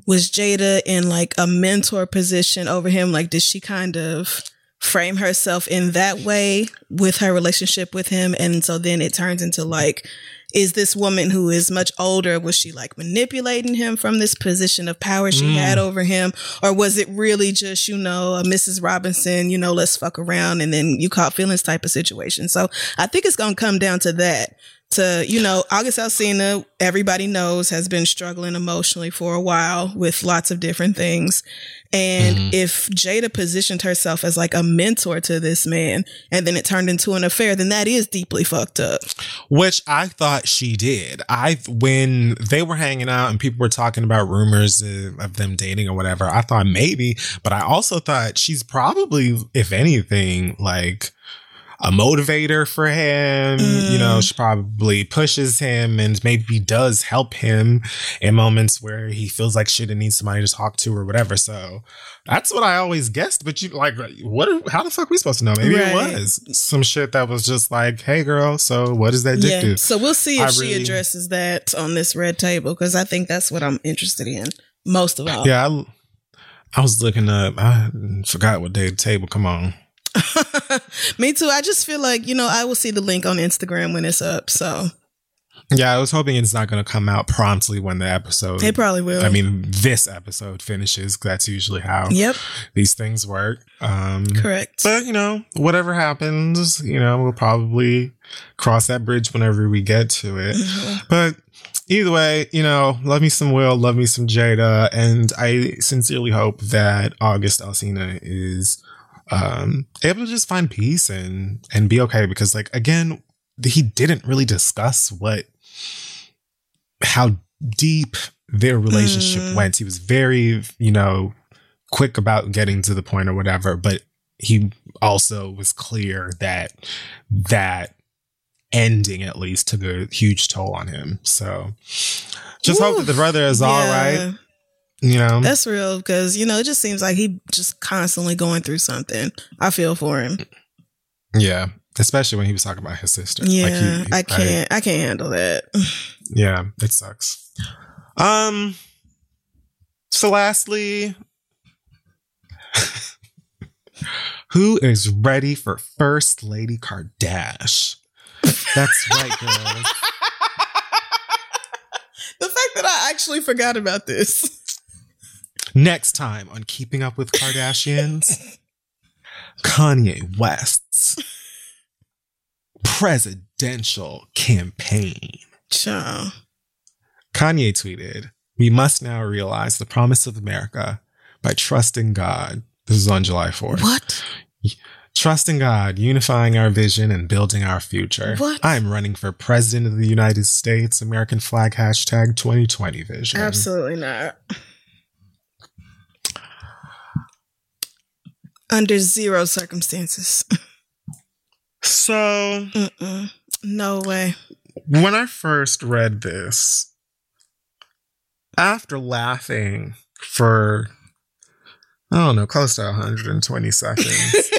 was Jada in like a mentor position over him? Like, did she kind of frame herself in that way with her relationship with him? And so then it turns into like, is this woman who is much older, was she like manipulating him from this position of power she Mm. had over him? Or was it really just, you know, a Mrs. Robinson, you know, let's fuck around and then you caught feelings type of situation? So I think it's going to come down to that to, you know, August Alsina, everybody knows, has been struggling emotionally for a while with lots of different things. And Mhm. if Jada positioned herself as like a mentor to this man and then it turned into an affair, then that is deeply fucked up. which I thought she did. I when they were hanging out and people were talking about rumors of them dating or whatever, I thought maybe, but I also thought she's probably, if anything, like a motivator for him. You know, Mm. she probably pushes him and maybe does help him in moments where he feels like shit and needs somebody to talk to or whatever. So that's what I always guessed. But you like, what? How the fuck we supposed to know? Maybe Right. it was some shit that was just like, hey, girl. So what does that dick Yeah. do? So we'll see if I she really- addresses that on this red table because I think that's what I'm interested in most of all. Yeah, I, I was looking up. I forgot what day the table. Come on. Me too. I just feel like, you know, I will see the link on Instagram when it's up. So Yeah, I was hoping it's not going to come out promptly when the episode. it probably will. I mean, this episode finishes. That's usually how yep, these things work. Um, correct. But you know, whatever happens, you know, we'll probably cross that bridge whenever we get to it. Mhm. But either way, you know, love me some Will, love me some Jada, and I sincerely hope that August Alsina is um able to just find peace and and be okay because like again, he didn't really discuss what how deep their relationship Mm. went. He was very, you know, quick about getting to the point or whatever, but he also was clear that that ending at least took a huge toll on him. So just hope that the brother is all Yeah. right. You know, That's real because, you know, it just seems like he just constantly going through something. I feel for him. yeah. Especially when he was talking about his sister. Yeah, Like, he- I can't. I can't handle that. yeah, it sucks. Um. So, lastly, who is ready for First Lady Kardashian? That's right, girls. the fact that I actually forgot about this. Next time on Keeping Up with Kardashians, Kanye West's presidential campaign. Child. Kanye tweeted, We must now realize the promise of America by trusting God. This is on July 4th. What? Trusting God, unifying our vision, and building our future. What? I'm running for President of the United States, American flag hashtag 2020 vision. Absolutely not. Under zero circumstances. So, Mm-mm. No way. when I first read this, after laughing for, I don't know, close to 120 seconds,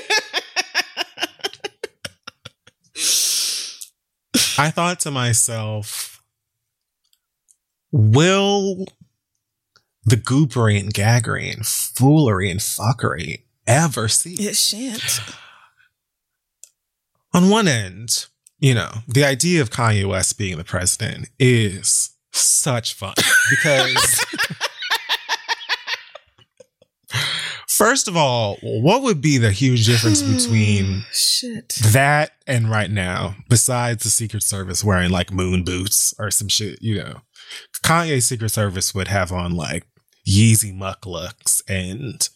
I thought to myself, will the goopery and gaggery and foolery and fuckery ever see. it shan't. on one end, you know, the idea of Kanye West being the president is such fun because, first of all, what would be the huge difference between shit. that and right now, besides the Secret Service wearing like moon boots or some shit, you know? Kanye's Secret Service would have on like Yeezy mukluks and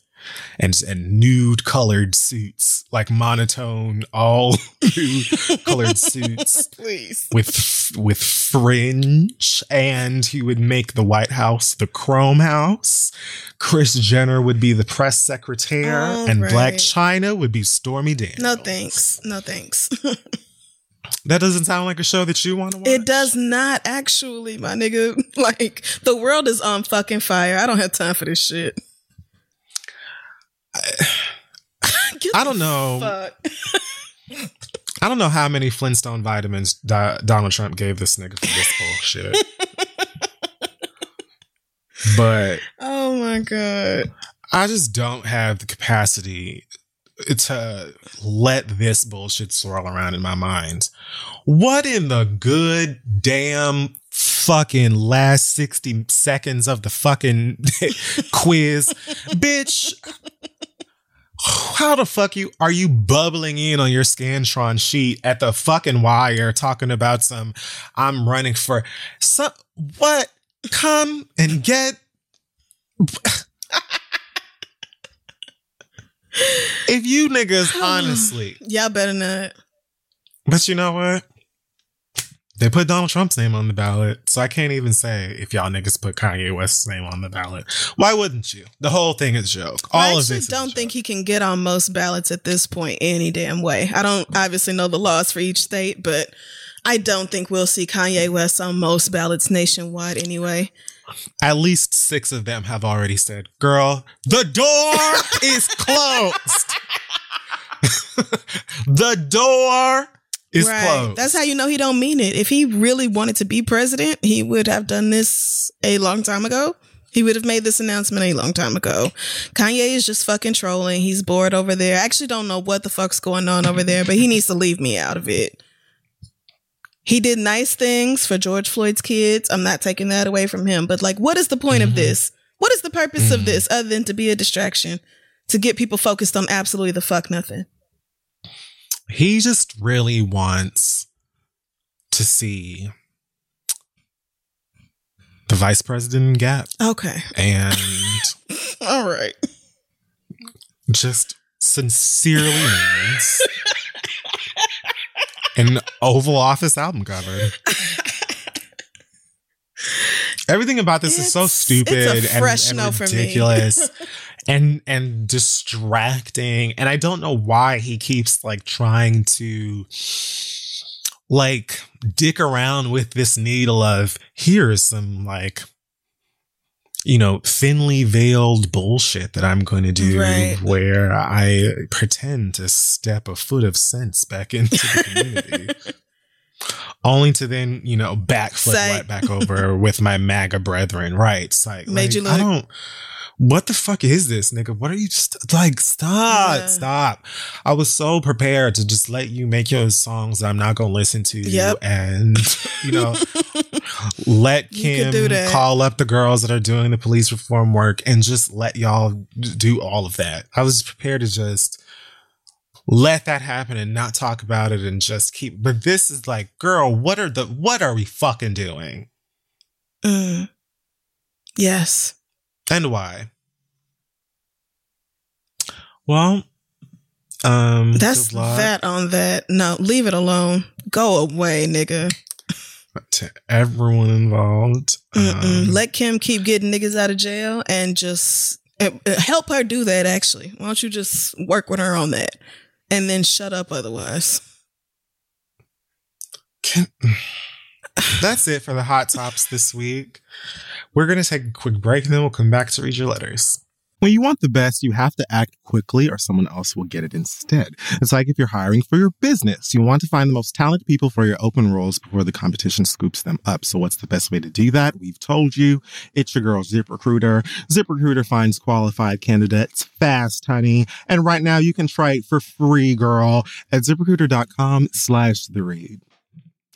and and nude colored suits, like monotone, all nude colored suits Please. with with fringe, and he would make the White House the Chrome House. Kris Jenner would be the press secretary, All and Black. Chyna would be Stormy Daniels. No thanks. No thanks. That doesn't sound like a show that you want to watch. it does not actually, my nigga. Like the world is on fucking fire. I don't have time for this shit. I don't know. I don't know how many Flintstone vitamins Di- Donald Trump gave this nigga for this bullshit. but Oh my god. I just don't have the capacity to let this bullshit swirl around in my mind. What in the good damn fucking last 60 seconds of the fucking quiz? Bitch, how the fuck you are you bubbling in on your Scantron sheet at the fucking wire talking about some I'm running for some what come and get if you niggas honestly Y'all better not. but you know what they put Donald Trump's name on the ballot, so I can't even say if y'all niggas put Kanye West's name on the ballot. Why wouldn't you? The whole thing is joke. All I of this. is don't think joke. he can get on most ballots at this point any damn way. I don't obviously know the laws for each state, but I don't think we'll see Kanye West on most ballots nationwide anyway. At least six of them have already said, "Girl, the door is closed. the door closed." That's how you know he don't mean it. If he really wanted to be president, he would have done this a long time ago. He would have made this announcement a long time ago. Kanye is just fucking trolling. He's bored over there. I actually don't know what the fuck's going on over there, but he needs to leave me out of it. He did nice things for George Floyd's kids. I'm not taking that away from him, but like, what is the point of mm-hmm. this? What is the purpose of mm-hmm. this other than to be a distraction? To get people focused on absolutely the fuck nothing. He just really wants to see the vice president in Gap Okay. and All right. just sincerely means an Oval Office album cover. Everything about this is so stupid it's and- and, no for me. ridiculous and and distracting. And I don't know why he keeps like trying to like dick around with this needle of here's some like you know thinly veiled bullshit that I'm going to do Right. where I pretend to step a foot of sense back into the community. Only to then, you know, backflip right back over with my MAGA brethren. Right. It's like, Made like, you I don't, what the fuck is this, nigga? What are you just like, stop, Yeah. stop. I was so prepared to just let you make your songs that I'm not to listen to. Yep. And, you know, let Kim could do that. call up the girls that are doing the police reform work and just let y'all do all of that. I was prepared to just let that happen and not talk about it and just keep but this is like girl what are the what are we fucking doing Mm. Yes. And why well um That's that on that. No, leave it alone. Go away, nigga. to everyone involved Um, Let Kim keep getting niggas out of jail and just uh, uh, help her do that, actually. Why don't you just work with her on that and then shut up otherwise? can- that's it for the hot tops this week we're gonna take a quick break and then we'll come back to read your letters When you want the best, you have to act quickly or someone else will get it instead. It's like if you're hiring for your business, you want to find the most talented people for your open roles before the competition scoops them up. So what's the best way to do that? We've told you. It's your girl, ZipRecruiter. ZipRecruiter finds qualified candidates fast, honey. And right now you can try it for free, girl, at ziprecruiter.com slash the read.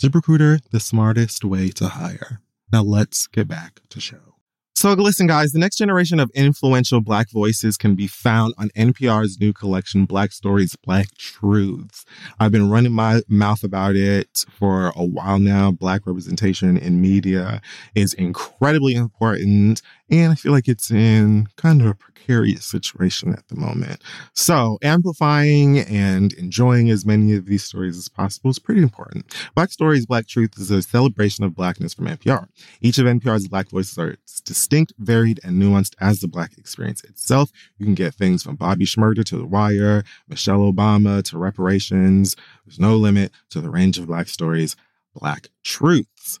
ZipRecruiter, the smartest way to hire. Now let's get back to show. So listen, guys, the next generation of influential Black voices can be found on NPR's new collection, Black Stories, Black Truths. I've been running my mouth about it for a while now. Black representation in media is incredibly important, and I feel like it's in kind of precarious situation at the moment. So amplifying and enjoying as many of these stories as possible is pretty important. Black Stories, Black Truth is a celebration of Blackness from NPR. Each of NPR's Black voices are distinct varied, and nuanced as the Black experience itself. You can get things from Bobby Shmurda to The Wire, Michelle Obama to reparations. There's no limit to the range of Black stories, Black truths.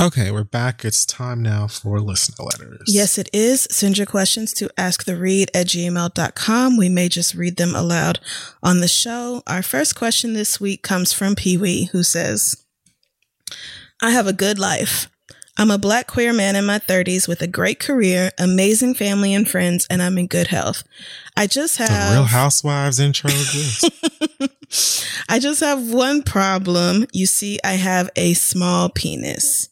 Okay, we're back. It's time now for listener letters. Yes, it is. Send your questions to asktheread at gmail.com. We may just read them aloud on the show. Our first question this week comes from Pee Wee, who says, I have a good life. I'm a black queer man in my 30s with a great career, amazing family and friends, and I'm in good health. I just have The Real Housewives intro. I just have one problem. You see, I have a small penis.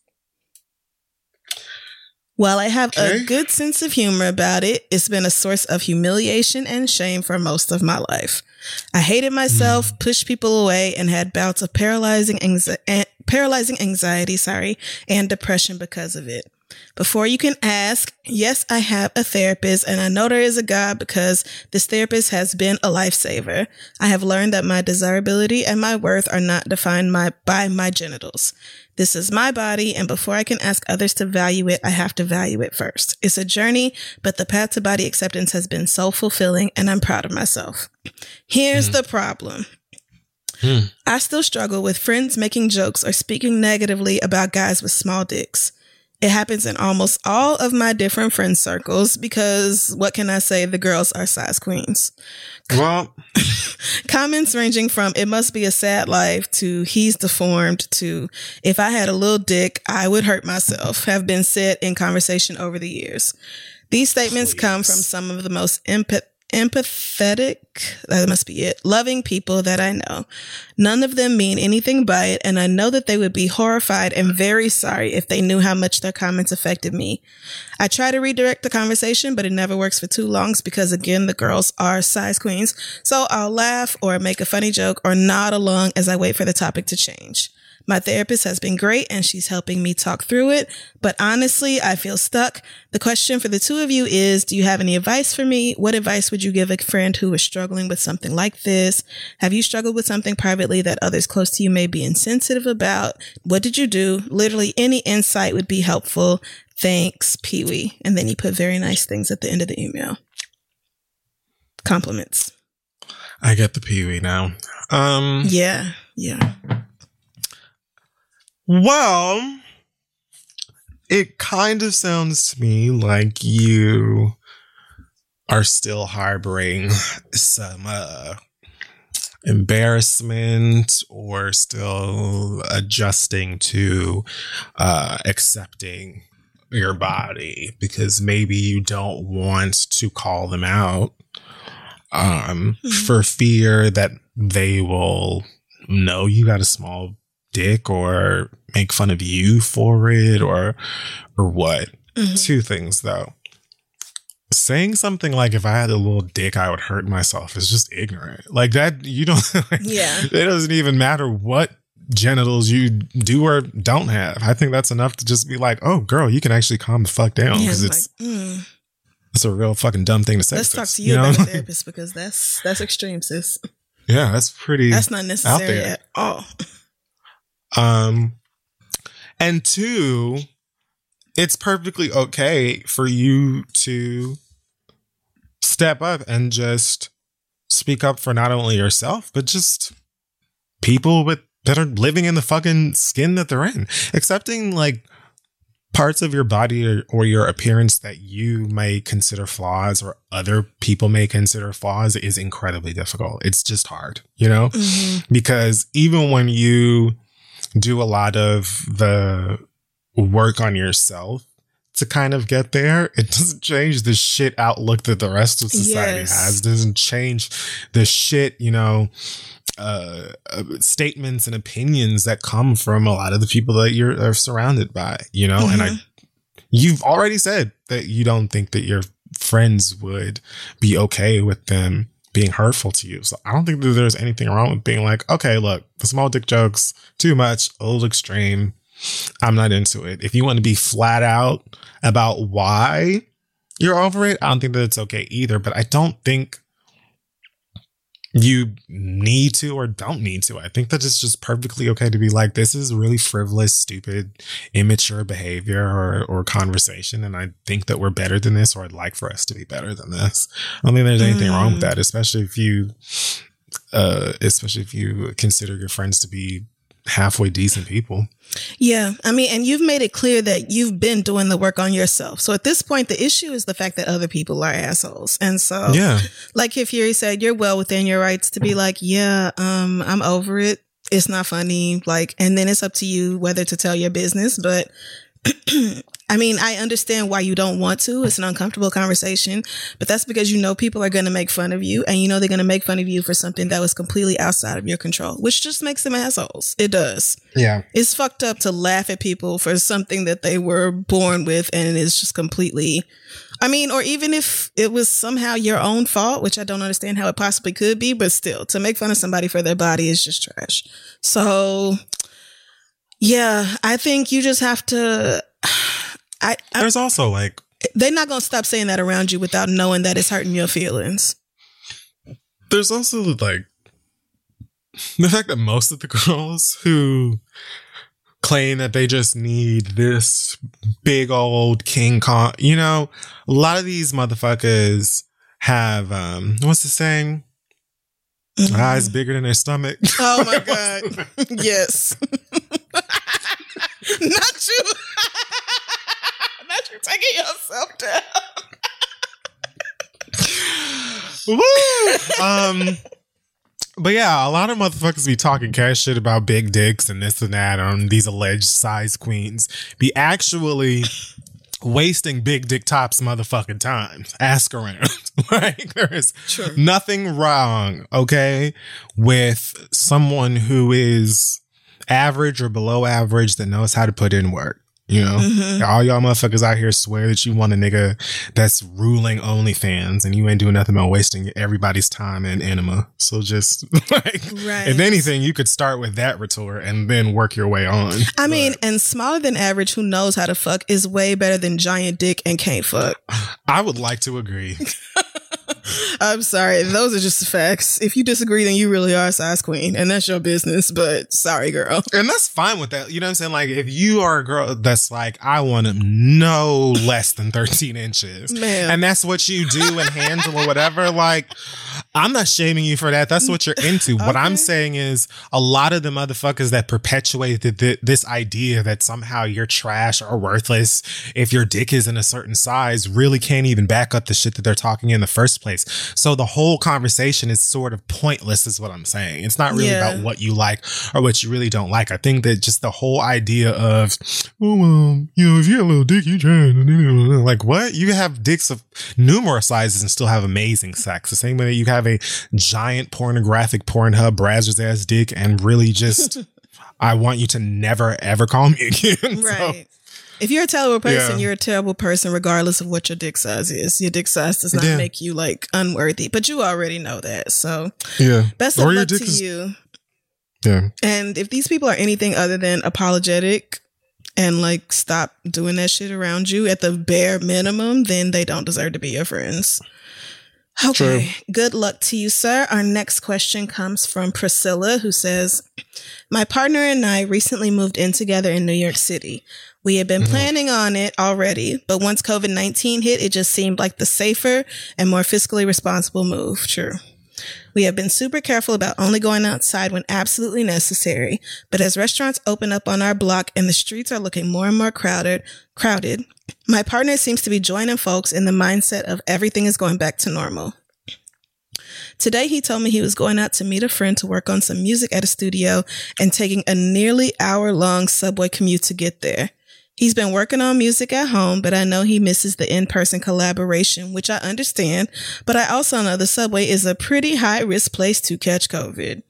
While I have Okay. a good sense of humor about it, it's been a source of humiliation and shame for most of my life. I hated myself, pushed people away, and had bouts of paralyzing, anxi- eh, paralyzing anxiety, sorry, and depression because of it. Before you can ask, yes, I have a therapist and I know there is a God because this therapist has been a lifesaver. I have learned that my desirability and my worth are not defined my, by my genitals. This is my body, and before I can ask others to value it, I have to value it first. It's a journey, but the path to body acceptance has been so fulfilling, and I'm proud of myself. Here's hmm. the problem. Hmm. I still struggle with friends making jokes or speaking negatively about guys with small dicks. It happens in almost all of my different friend circles because what can I say? The girls are size queens. well, Comments ranging from it must be a sad life to he's deformed to if I had a little dick, I would hurt myself have been said in conversation over the years. These statements come from some of the most empath- empathetic, that must be it, loving people that I know. None of them mean anything by it, and I know that they would be horrified and very sorry if they knew how much their comments affected me. I try to redirect the conversation, but it never works for too long because again, the girls are size queens. So I'll laugh or make a funny joke or nod along as I wait for the topic to change. My therapist has been great and she's helping me talk through it, but honestly, I feel stuck. The question for the two of you is, do you have any advice for me? What advice would you give a friend who is struggling with something like this? Have you struggled with something privately that others close to you may be insensitive about? What did you do? Literally any insight would be helpful. Thanks, Pee Wee. And then he put very nice things at the end of the email. Compliments. I get the Pee Wee now. Um, Yeah. Yeah. Well, it kind of sounds to me like you are still harboring some uh, embarrassment or still adjusting to uh, accepting your body because maybe you don't want to call them out um, Mhm. for fear that they will know you got a small dick or make fun of you for it or or what. Mhm. Two things though. Saying something like if I had a little dick I would hurt myself is just ignorant. Like that you don't like, Yeah. it doesn't even matter what genitals you do or don't have. I think that's enough to just be like, "Oh, girl, you can actually calm the fuck down" because I'm it's like, mm. it's a real fucking dumb thing to say. Let's sis, talk to you, know? about a therapist because that's that's extreme, sis. yeah, that's pretty. That's not necessary there. at all. Um, and two, it's perfectly okay for you to step up and just speak up for not only yourself, but just people with that are living in the fucking skin that they're in. Accepting like parts of your body or, or your appearance that you may consider flaws or other people may consider flaws is incredibly difficult. It's just hard, you know? Mhm. because even when you do a lot of the work on yourself to kind of get there, it doesn't change the shit outlook that the rest of society Yes. has. It doesn't change the shit, you know, uh, uh, statements and opinions that come from a lot of the people that you're are surrounded by, you know, and I, you've already said that you don't think that your friends would be okay with them being hurtful to you. So I don't think that there's anything wrong with being like, okay, look, the small dick jokes, too much, a little extreme. I'm not into it. If you want to be flat out about why you're over it, I don't think that it's okay either. But I don't think you need to or don't need to. I think that it's just perfectly okay to be like, this is really frivolous, stupid, immature behavior or, or conversation. And I think that we're better than this, or I'd like for us to be better than this. I don't think there's anything mm. wrong with that, especially if you, uh, especially if you consider your friends to be halfway decent people. Yeah. I mean, and you've made it clear that you've been doing the work on yourself. So at this point, the issue is the fact that other people are assholes. And so, yeah, like if Fury said, you're well within your rights to be like, yeah, um, I'm over it. It's not funny. Like, and then it's up to you whether to tell your business. But I mean, I understand why you don't want to. It's an uncomfortable conversation, but that's because you know people are going to make fun of you and you know they're going to make fun of you for something that was completely outside of your control, which just makes them assholes. It does. Yeah. It's fucked up to laugh at people for something that they were born with and it's just completely I mean, or even if it was somehow your own fault, which I don't understand how it possibly could be, but still, to make fun of somebody for their body is just trash. So, yeah, I think you just have to I, I there's also like they're not gonna stop saying that around you without knowing that it's hurting your feelings. There's also like the fact that most of the girls who claim that they just need this big old King Kong, you know, a lot of these motherfuckers have um what's the saying? Mm-hmm. Eyes bigger than their stomach. Oh my god. yes. Not you you're taking yourself down. Woo! Um, but yeah, a lot of motherfuckers be talking cash shit about big dicks and this and that on these alleged size queens. Be actually wasting big dick tops motherfucking time. Ask around. like there is sure. nothing wrong, okay, with someone who is average or below average that knows how to put in work. You know, mm-hmm. all y'all motherfuckers out here swear that you want a nigga that's ruling OnlyFans and you ain't doing nothing but wasting everybody's time and anima. So just like, right. if anything, you could start with that retort and then work your way on. I but, mean, and smaller than average who knows how to fuck is way better than giant dick and can't fuck. I would like to agree. I'm sorry. Those are just facts. If you disagree, then you really are a size queen and that's your business. But sorry, girl. And that's fine with that. You know what I'm saying? Like, if you are a girl that's like, I want them no less than 13 inches, Man. and that's what you do and handle or whatever, like, I'm not shaming you for that. That's what you're into. okay. What I'm saying is a lot of the motherfuckers that perpetuate the, the, this idea that somehow you're trash or worthless if your dick is in a certain size really can't even back up the shit that they're talking in the first place. So the whole conversation is sort of pointless, is what I'm saying. It's not really yeah. about what you like or what you really don't like. I think that just the whole idea of, oh, um, you know, if you have a little dick, you trying like what? You have dicks of numerous sizes and still have amazing sex. The same way that you have a giant pornographic Pornhub Brazzers ass dick and really just, I want you to never ever call me again. Right. So, if you're a terrible person, yeah. you're a terrible person regardless of what your dick size is. Your dick size does not yeah. make you like unworthy, but you already know that. So yeah, best of or luck to is- you. Yeah. And if these people are anything other than apologetic and like stop doing that shit around you at the bare minimum, then they don't deserve to be your friends. Okay. True. Good luck to you, sir. Our next question comes from Priscilla, who says, My partner and I recently moved in together in New York City. We had been mm-hmm. planning on it already, but once COVID 19 hit, it just seemed like the safer and more fiscally responsible move. True. We have been super careful about only going outside when absolutely necessary, but as restaurants open up on our block and the streets are looking more and more crowded, crowded, my partner seems to be joining folks in the mindset of everything is going back to normal. Today, he told me he was going out to meet a friend to work on some music at a studio and taking a nearly hour long subway commute to get there. He's been working on music at home, but I know he misses the in-person collaboration, which I understand, but I also know the subway is a pretty high risk place to catch COVID.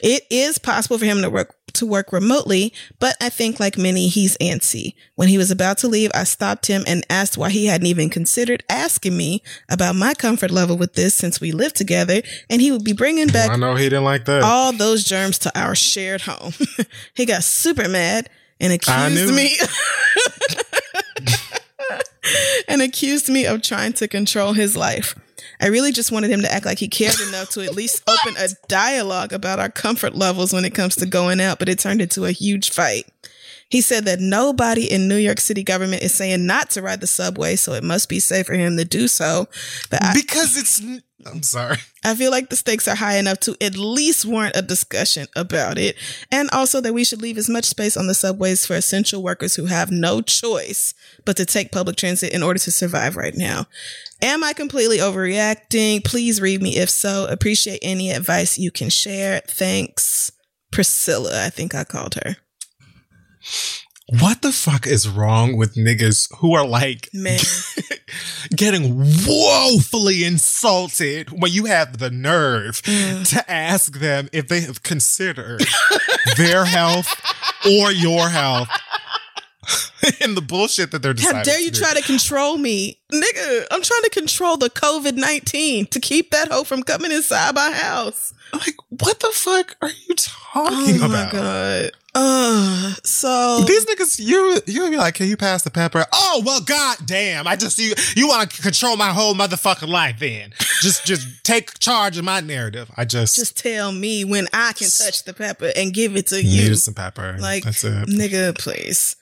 It is possible for him to work to work remotely, but I think like many, he's antsy. When he was about to leave, I stopped him and asked why he hadn't even considered asking me about my comfort level with this since we lived together, and he would be bringing back I know he didn't like that. all those germs to our shared home. he got super mad and accused me and accused me of trying to control his life. I really just wanted him to act like he cared enough to at least open a dialogue about our comfort levels when it comes to going out, but it turned into a huge fight. He said that nobody in New York City government is saying not to ride the subway, so it must be safe for him to do so. But I, because it's. I'm sorry. I feel like the stakes are high enough to at least warrant a discussion about it. And also that we should leave as much space on the subways for essential workers who have no choice but to take public transit in order to survive right now. Am I completely overreacting? Please read me if so. Appreciate any advice you can share. Thanks. Priscilla, I think I called her. What the fuck is wrong with niggas who are like Man. getting woefully insulted when you have the nerve Mm. to ask them if they have considered their health or your health in the bullshit that they're deciding. How dare you try to control me? Nigga, I'm trying to control the COVID 19 to keep that hoe from coming inside my house. like what the fuck are you talking oh my about? god. Uh, so These niggas, you you would be like, can you pass the pepper? Oh well, god damn! I just you you want to control my whole motherfucking life? Then just just take charge of my narrative. I just just tell me when I can touch the pepper and give it to you. Need some pepper. Like, that's it. nigga, please.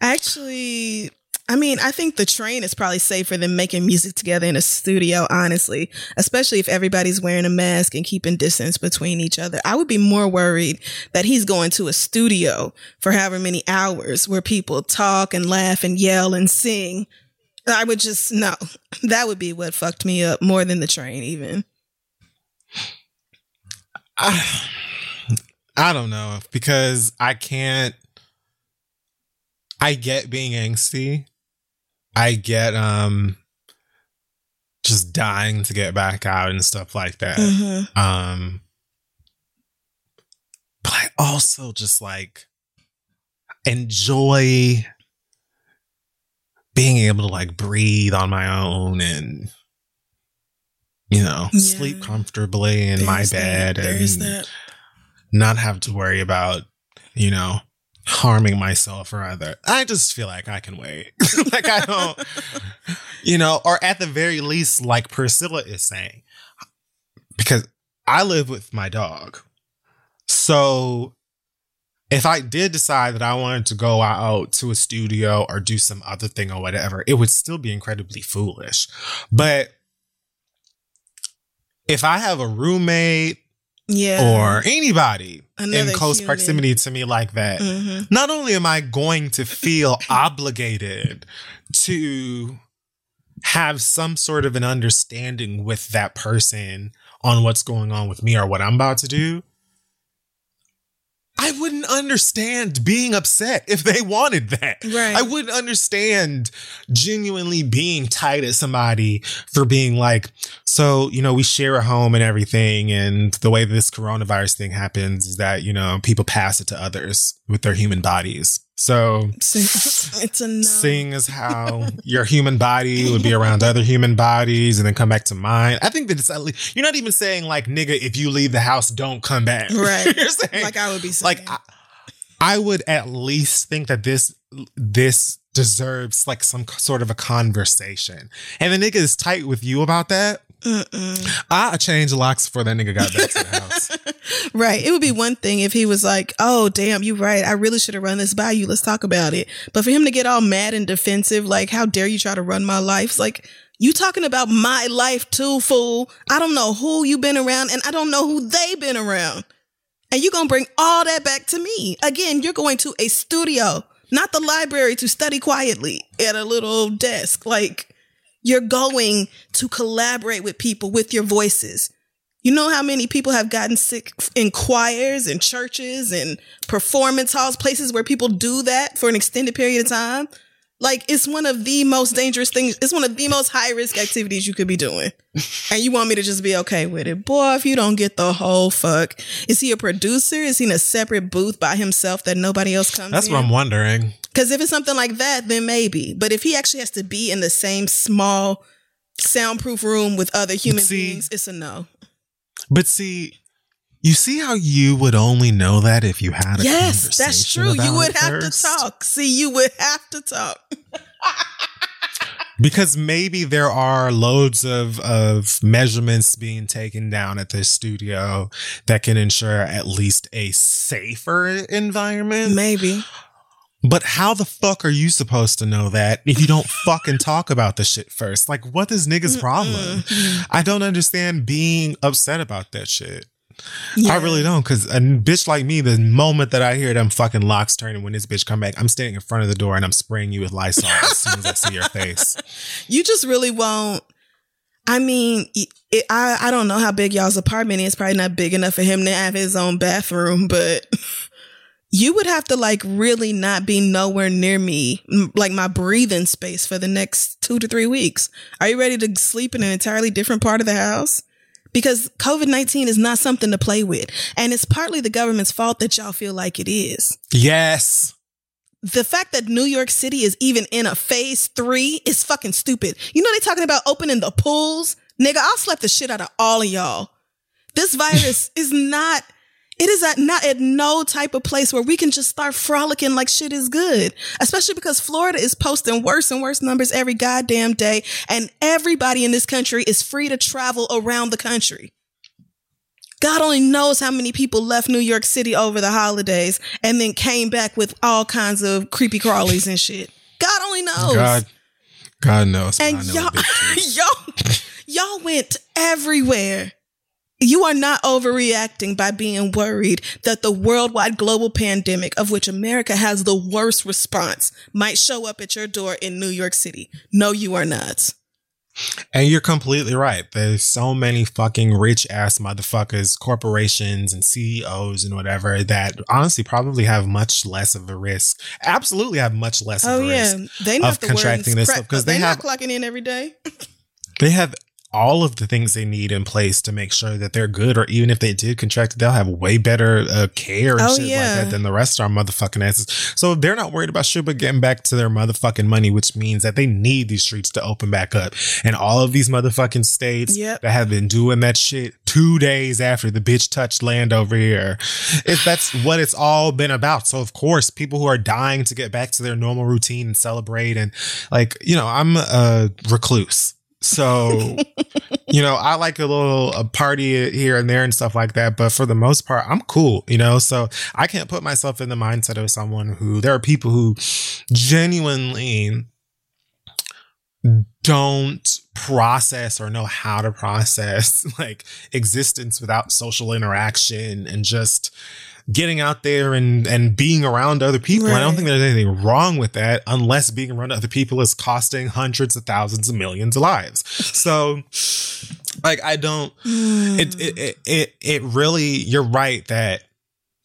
Actually, I mean, I think the train is probably safer than making music together in a studio, honestly, especially if everybody's wearing a mask and keeping distance between each other. I would be more worried that he's going to a studio for however many hours where people talk and laugh and yell and sing. I would just, no, that would be what fucked me up more than the train, even. I, I don't know because I can't. I get being angsty. I get um just dying to get back out and stuff like that. Mhm. Um but I also just like enjoy being able to like breathe on my own and you know, Yeah. sleep comfortably in my There's that. bed There and that. not have to worry about, you know, harming myself or other. I just feel like I can wait. like I don't, you know, or at the very least, like Priscilla is saying, because I live with my dog. So if I did decide that I wanted to go out to a studio or do some other thing or whatever, it would still be incredibly foolish. But if I have a roommate Yeah. or anybody Another in close human. proximity to me like that, Mhm. not only am I going to feel obligated to have some sort of an understanding with that person on what's going on with me or what I'm about to do, I wouldn't understand being upset if they wanted that. Right. I wouldn't understand genuinely being tight at somebody for being like, so, you know, we share a home and everything. And the way this coronavirus thing happens is that, you know, people pass it to others with their human bodies. So, it's a no. seeing as how your human body would be around other human bodies and then come back to mine. I think that it's at least, you're not even saying like, nigga, if you leave the house, don't come back. Right. you're saying, like I would be saying. like I, I would at least think that this this deserves like some sort of a conversation. And the nigga is tight with you about that. Mm-mm. I changed locks before that nigga got back to the house. Right. It would be one thing if he was like, "Oh, damn, you're right. I really should have run this by you. Let's talk about it." But for him to get all mad and defensive, like, "How dare you try to run my life?" It's like you talking about my life too, fool. I don't know who you been around, and I don't know who they been around. And you gonna bring all that back to me again? You're going to a studio, not the library, to study quietly at a little desk. Like you're going to collaborate with people with your voices. You know how many people have gotten sick in choirs and churches and performance halls, places where people do that for an extended period of time? Like it's one of the most dangerous things. It's one of the most high risk activities you could be doing. and you want me to just be okay with it. Boy, if you don't get the whole fuck. Is he a producer? Is he in a separate booth by himself that nobody else comes That's in? what I'm wondering. Because if it's something like that, then maybe. But if he actually has to be in the same small soundproof room with other human See- beings, it's a no. But see, you see how you would only know that if you had a Yes, that's true. You would have first? to talk. See, you would have to talk. because maybe there are loads of of measurements being taken down at this studio that can ensure at least a safer environment. Maybe. But how the fuck are you supposed to know that if you don't fucking talk about the shit first? Like, what is niggas' problem? I don't understand being upset about that shit. I really don't, because a bitch like me, the moment that I hear them fucking locks turning when this bitch come back, I'm standing in front of the door and I'm spraying you with Lysol as soon as I see your face. You just really won't. I mean, it, I I don't know how big y'all's apartment is. Probably not big enough for him to have his own bathroom, but you would have to like really not be nowhere near me, like my breathing space for the next two to three weeks. Are you ready to sleep in an entirely different part of the house? Because COVID 19 is not something to play with. And it's partly the government's fault that y'all feel like it is. Yes. The fact that New York City is even in a phase three is fucking stupid. You know, they talking about opening the pools. Nigga, I'll slap the shit out of all of y'all. This virus is not, it is at not at no type of place where we can just start frolicking like shit is good. Especially because Florida is posting worse and worse numbers every goddamn day. And everybody in this country is free to travel around the country. God only knows how many people left New York City over the holidays and then came back with all kinds of creepy crawlies and shit. God only knows. God, God knows. and know y'all, a bit too. y'all, y'all went everywhere. You are not overreacting by being worried that the worldwide global pandemic, of which America has the worst response, might show up at your door in New York City. No, you are not. And you're completely right. There's so many fucking rich ass motherfuckers, corporations and CEOs and whatever that honestly probably have much less of a risk. Absolutely have much less Oh of a yeah, risk they of the contracting this crack- because they they have not clocking in every day. they have all of the things they need in place to make sure that they're good, or even if they did contract it, they'll have way better uh, care and Oh, shit yeah. like that than the rest of our motherfucking asses. So they're not worried about shit but getting back to their motherfucking money, which means that they need these streets to open back up. And all of these motherfucking states Yep. that have been doing that shit two days after the bitch touched land over here. If that's what it's all been about. So of course, people who are dying to get back to their normal routine and celebrate and like, you know, I'm a recluse. So, you know, I like a little a party here and there and stuff like that, but for the most part, I'm cool, you know. So I can't put myself in the mindset of someone who there are people who genuinely don't process or know how to process like existence without social interaction and just getting out there and and being around other people. And I don't think there's anything wrong with that unless being around other people is costing hundreds of thousands of millions of lives. So like I don't it it it it, it really you're right that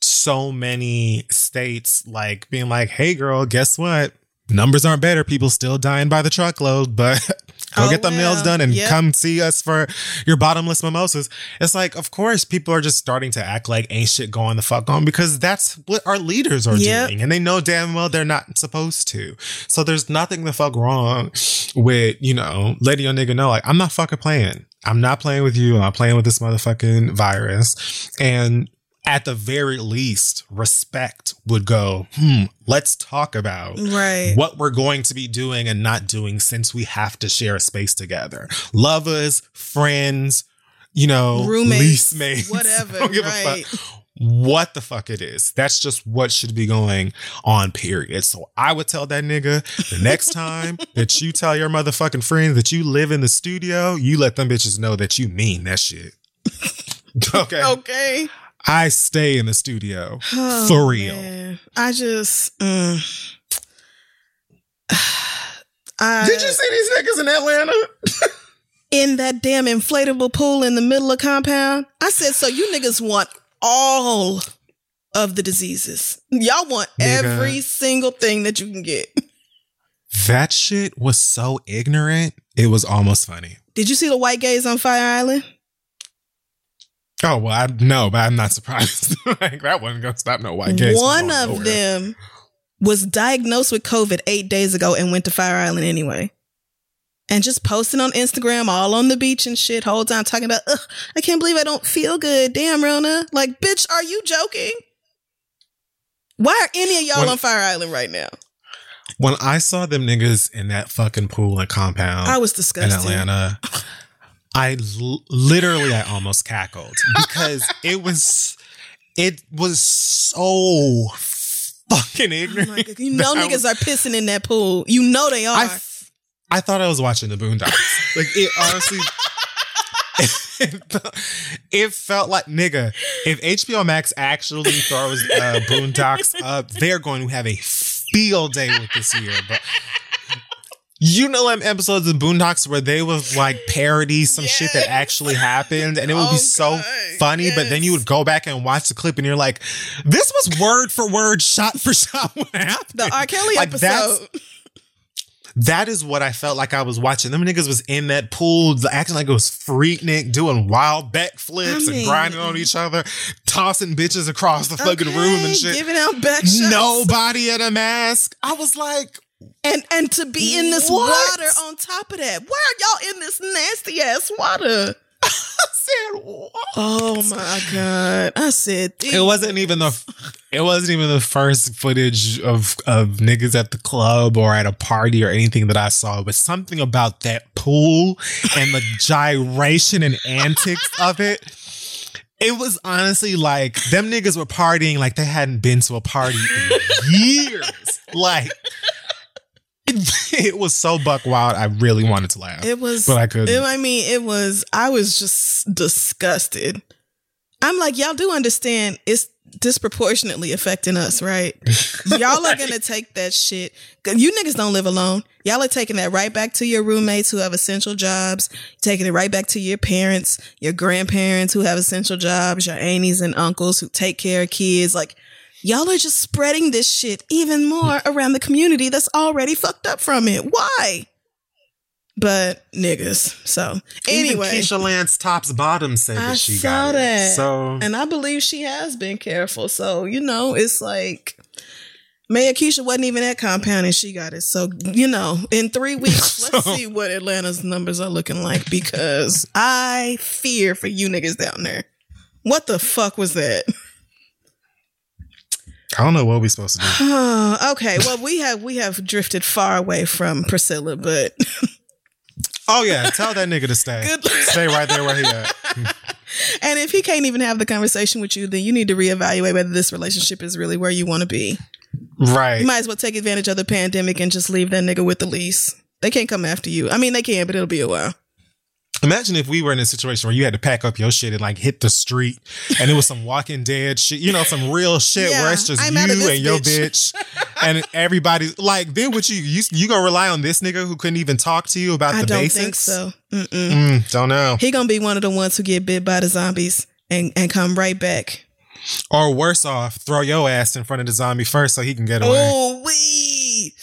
so many states like being like, "Hey girl, guess what? Numbers aren't better. People still dying by the truckload, but go Oh, get them nails well. done and Yep. come see us for your bottomless mimosas." It's like, of course, people are just starting to act like ain't shit going the fuck on because that's what our leaders are Yep. doing, and they know damn well they're not supposed to. So there's nothing the fuck wrong with you know letting your nigga know like I'm not fucking playing. I'm not playing with you. I'm not playing with this motherfucking virus. And at the very least, respect would go, hmm, let's talk about Right. what we're going to be doing and not doing since we have to share a space together. Lovers, friends, you know, Roommates, lease mates. whatever, don't give a right. fuck what the fuck it is. That's just what should be going on, period. So I would tell that nigga the next time that you tell your motherfucking friends that you live in the studio, you let them bitches know that you mean that shit. okay. Okay. I stay in the studio Oh, for real. man. I just. mm. I, Did you see these niggas in Atlanta? in that damn inflatable pool in the middle of compound? I said, so you niggas want all of the diseases. Y'all want Nigga. every single thing that you can get. That shit was so ignorant. It was almost funny. Did you see the white gays on Fire Island? Oh well, I no, but I'm not surprised. like that wasn't gonna stop no white gays. One of nowhere. them was diagnosed with COVID eight days ago and went to Fire Island anyway. And just posting on Instagram, all on the beach and shit, whole time talking about, Ugh, I can't believe I don't feel good. Damn, Rona. Like, bitch, are you joking? Why are any of y'all When- on Fire Island right now? When I saw them niggas in that fucking pool and compound I was disgusted. in. Atlanta, I l- literally I almost cackled because it was it was so fucking Oh ignorant. God. You know niggas was- are pissing in that pool. You know they are. I, f- I thought I was watching the Boondocks. like it honestly. It felt, it felt like nigga. If HBO Max actually throws uh, Boondocks up, they're going to have a field day with this year. But you know them episodes of Boondocks where they was like parody some shit that actually happened, and it would Oh, be so God, funny. But then you would go back and watch the clip, and you're like, "This was word for word, shot for shot what happened." the R. Kelly Like, that's- episode. That is what I felt like I was watching. Them niggas was in that pool, acting like it was Freaknik, doing wild backflips I mean- and grinding on each other, tossing bitches across the fucking room and shit. Giving out back shots. Nobody in a mask. I was like, And and to be in this What? water on top of that. Why are y'all in this nasty ass water? I said, what? Oh my god. I said It wasn't even the it wasn't even the first footage of of niggas at the club or at a party or anything that I saw, but something about that pool and the gyration and antics of it. It was honestly like them niggas were partying like they hadn't been to a party in years. Like it, was so buck wild. I really wanted to laugh, it was but I couldn't. it- I mean, it was I was just disgusted. I'm like, y'all do understand it's disproportionately affecting us, right? Y'all are gonna take that shit. You niggas don't live alone. Y'all are taking that right back to your roommates who have essential jobs, taking it right back to your parents, your grandparents who have essential jobs, your aunties and uncles who take care of kids. Like, y'all are just spreading this shit even more around the community that's already fucked up from it. Why? But niggas. So anyway. Even Keisha Lance Top's bottom said that I she got that. it. So And I believe she has been careful. So, you know, it's like Mayor Keisha wasn't even at compound and she got it. So, you know, in three weeks, let's see what Atlanta's numbers are looking like because I fear for you niggas down there. What the fuck was that? I don't know what we're supposed to do. okay, well we have we have drifted far away from Priscilla, but Oh yeah, tell that nigga to stay. Good- Stay right there where he at. and if he can't even have the conversation with you, then you need to reevaluate whether this relationship is really where you want to be. Right. You might as well take advantage of the pandemic and just leave that nigga with the lease. They can't come after you. I mean, they can, but it'll be a while. Imagine if we were in a situation where you had to pack up your shit and like hit the street and it was some walking dead shit, you know, some real shit Yeah, where it's just I'm you and your bitch. bitch and everybody's like, then what you, you, you gonna rely on this nigga who couldn't even talk to you about I the don't basics? think so. Mm-mm. Mm, don't know. He gonna be one of the ones who get bit by the zombies and and come right back. Or worse off, throw your ass in front of the zombie first so he can get away. Oh wee.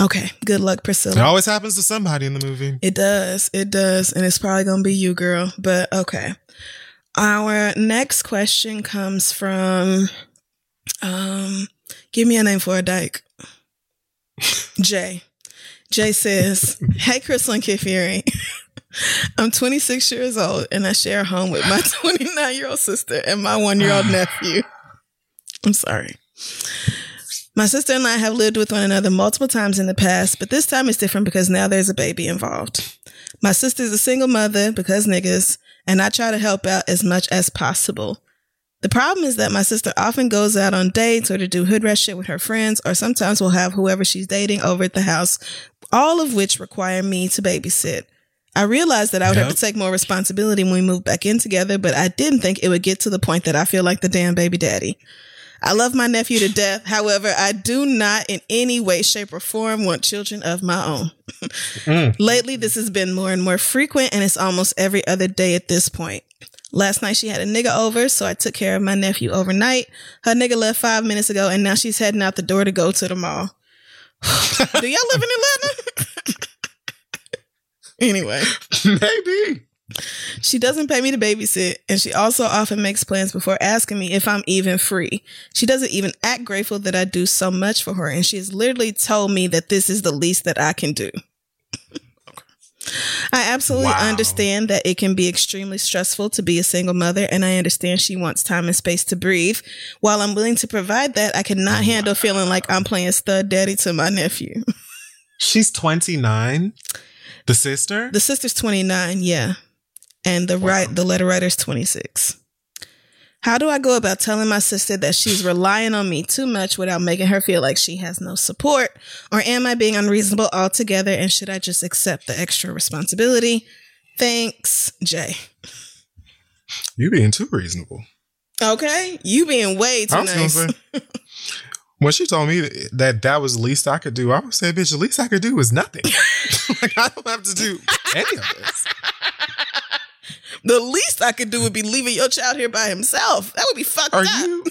Okay. Good luck, Priscilla. It always happens to somebody in the movie. It does. It does. And it's probably going to be you, girl. But okay. Our next question comes from um give me a name for a dyke. Jay. Jay says, Hey Crissle and Kid Fury. I'm 26 years old and I share a home with my 29 year old sister and my one year old nephew. I'm sorry. My sister and I have lived with one another multiple times in the past, but this time it's different because now there's a baby involved. My sister's a single mother because niggas, and I try to help out as much as possible. The problem is that my sister often goes out on dates or to do hood rat shit with her friends, or sometimes will have whoever she's dating over at the house, all of which require me to babysit. I realized that I would have to take more responsibility when we moved back in together, but I didn't think it would get to the point that I feel like the damn baby daddy. I love my nephew to death. However, I do not in any way, shape, or form want children of my own. Mm. Lately, this has been more and more frequent, and it's almost every other day at this point. Last night, she had a nigga over, so I took care of my nephew overnight. Her nigga left five minutes ago, and now she's heading out the door to go to the mall. Do y'all live in Atlanta? anyway, Maybe. She doesn't pay me to babysit, and she also often makes plans before asking me if I'm even free. She doesn't even act grateful that I do so much for her, and she has literally told me that this is the least that I can do. I absolutely Wow. understand that it can be extremely stressful to be a single mother, and I understand she wants time and space to breathe. While I'm willing to provide that, I cannot oh handle feeling like I'm playing stud daddy to my nephew. She's 29. The sister? The sister's 29, yeah. And the right the letter writer's 26. How do I go about telling my sister that she's relying on me too much without making her feel like she has no support? Or am I being unreasonable altogether and should I just accept the extra responsibility? Thanks, Jay. you being too reasonable. Okay, you being way too nice. say. When she told me that that was the least I could do, I would say, bitch, the least I could do is nothing. like, I don't have to do any of this. The least I could do would be leaving your child here by himself. That would be fucked Are up. you?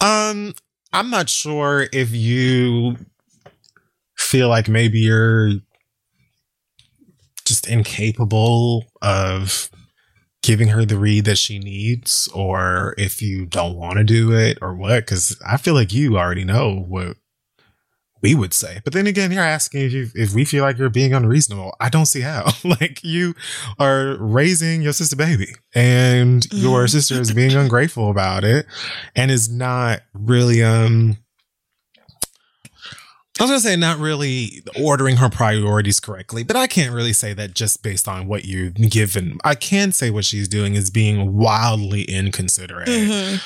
um, I'm not sure if you feel like maybe you're just incapable of giving her the read that she needs, or if you don't want to do it, or what. Because I feel like you already know what we would say. But then again, you're asking if you, if we feel like you're being unreasonable. I don't see how. like you are raising your sister baby and your Mhm. sister is being ungrateful about it and is not really um I was gonna say not really ordering her priorities correctly, but I can't really say that just based on what you've given. I can say what she's doing is being wildly inconsiderate Mhm.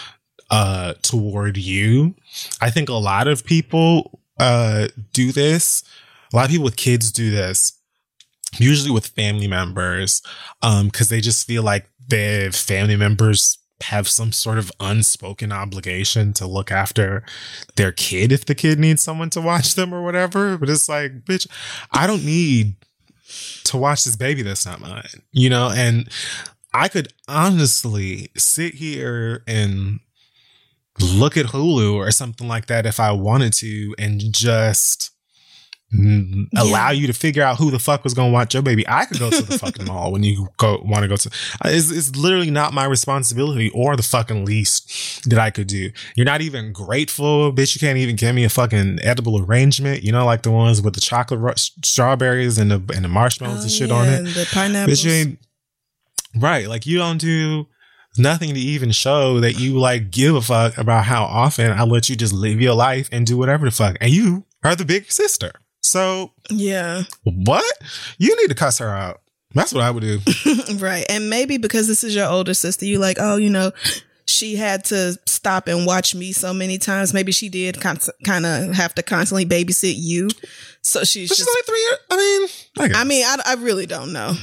uh toward you. I think a lot of people uh do this. A lot of people with kids do this. Usually with family members um cuz they just feel like their family members have some sort of unspoken obligation to look after their kid if the kid needs someone to watch them or whatever. But it's like, bitch, I don't need to watch this baby that's not mine, you know? And I could honestly sit here and look at Hulu or something like that if I wanted to and just mm, allow you to figure out who the fuck was going to watch your baby. I could go to the fucking mall when you go want to go to. uh, It's, it's literally not my responsibility or the fucking least that I could do. You're not even grateful, bitch. You can't even give me a fucking edible arrangement. You know, like the ones with the chocolate strawberries and the and the marshmallows Oh, and shit yeah, on it. The pineapples. Bitch, you ain't right. Like you don't do nothing to even show that you like give a fuck about how often I let you just live your life and do whatever the fuck. And you are the big sister. So yeah. what? You need to cuss her out. That's what I would do. right. And maybe because this is your older sister, you like, oh, you know, she had to stop and watch me so many times. Maybe she did kind of have to constantly babysit you. So she's she's just. only three years. I mean, I, guess. I mean, I, I really don't know.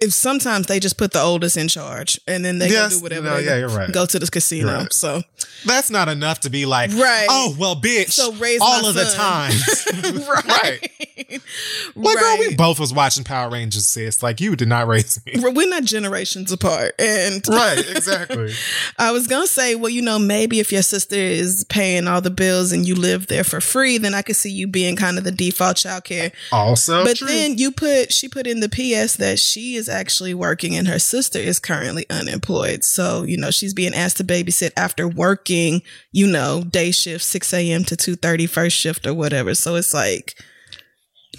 If sometimes they just put the oldest in charge and then they Yes, go do whatever. no, they yeah, go- you're right. Go to the casino. You're right. So that's not enough to be like, Right. oh, well, bitch. So raise all my of the son. time. right. Like, girl, we both was watching Power Rangers, sis. Like, you did not raise me. We're not generations apart, and right, exactly. I was gonna say, well, you know, maybe if your sister is paying all the bills and you live there for free, then I could see you being kind of the default childcare. Also, but true. then you put she put in the PS that she is actually working and her sister is currently unemployed. So you know she's being asked to babysit after working, you know, day shift six a.m. to 2.30, first shift or whatever. So it's like.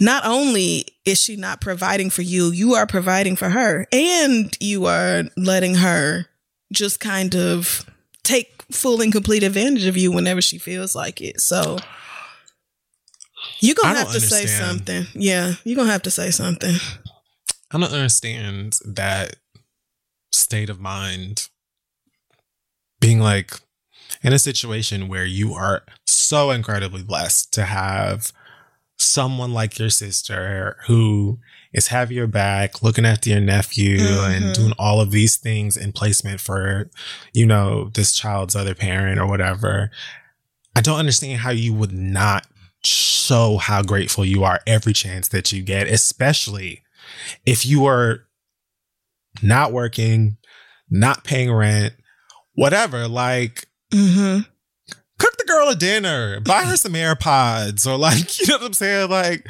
Not only is she not providing for you, you are providing for her, and you are letting her just kind of take full and complete advantage of you whenever she feels like it. So you're gonna have to say something. Yeah, you're gonna have to say something. I don't understand that state of mind being like in a situation where you are so incredibly blessed to have someone like your sister who is having your back, looking after your nephew Mhm. and doing all of these things in placement for, you know, this child's other parent or whatever. I don't understand how you would not show how grateful you are every chance that you get, especially if you are not working, not paying rent, whatever, like Mm-hmm. Cook the girl a dinner, buy her some AirPods, or like, you know what I'm saying? Like,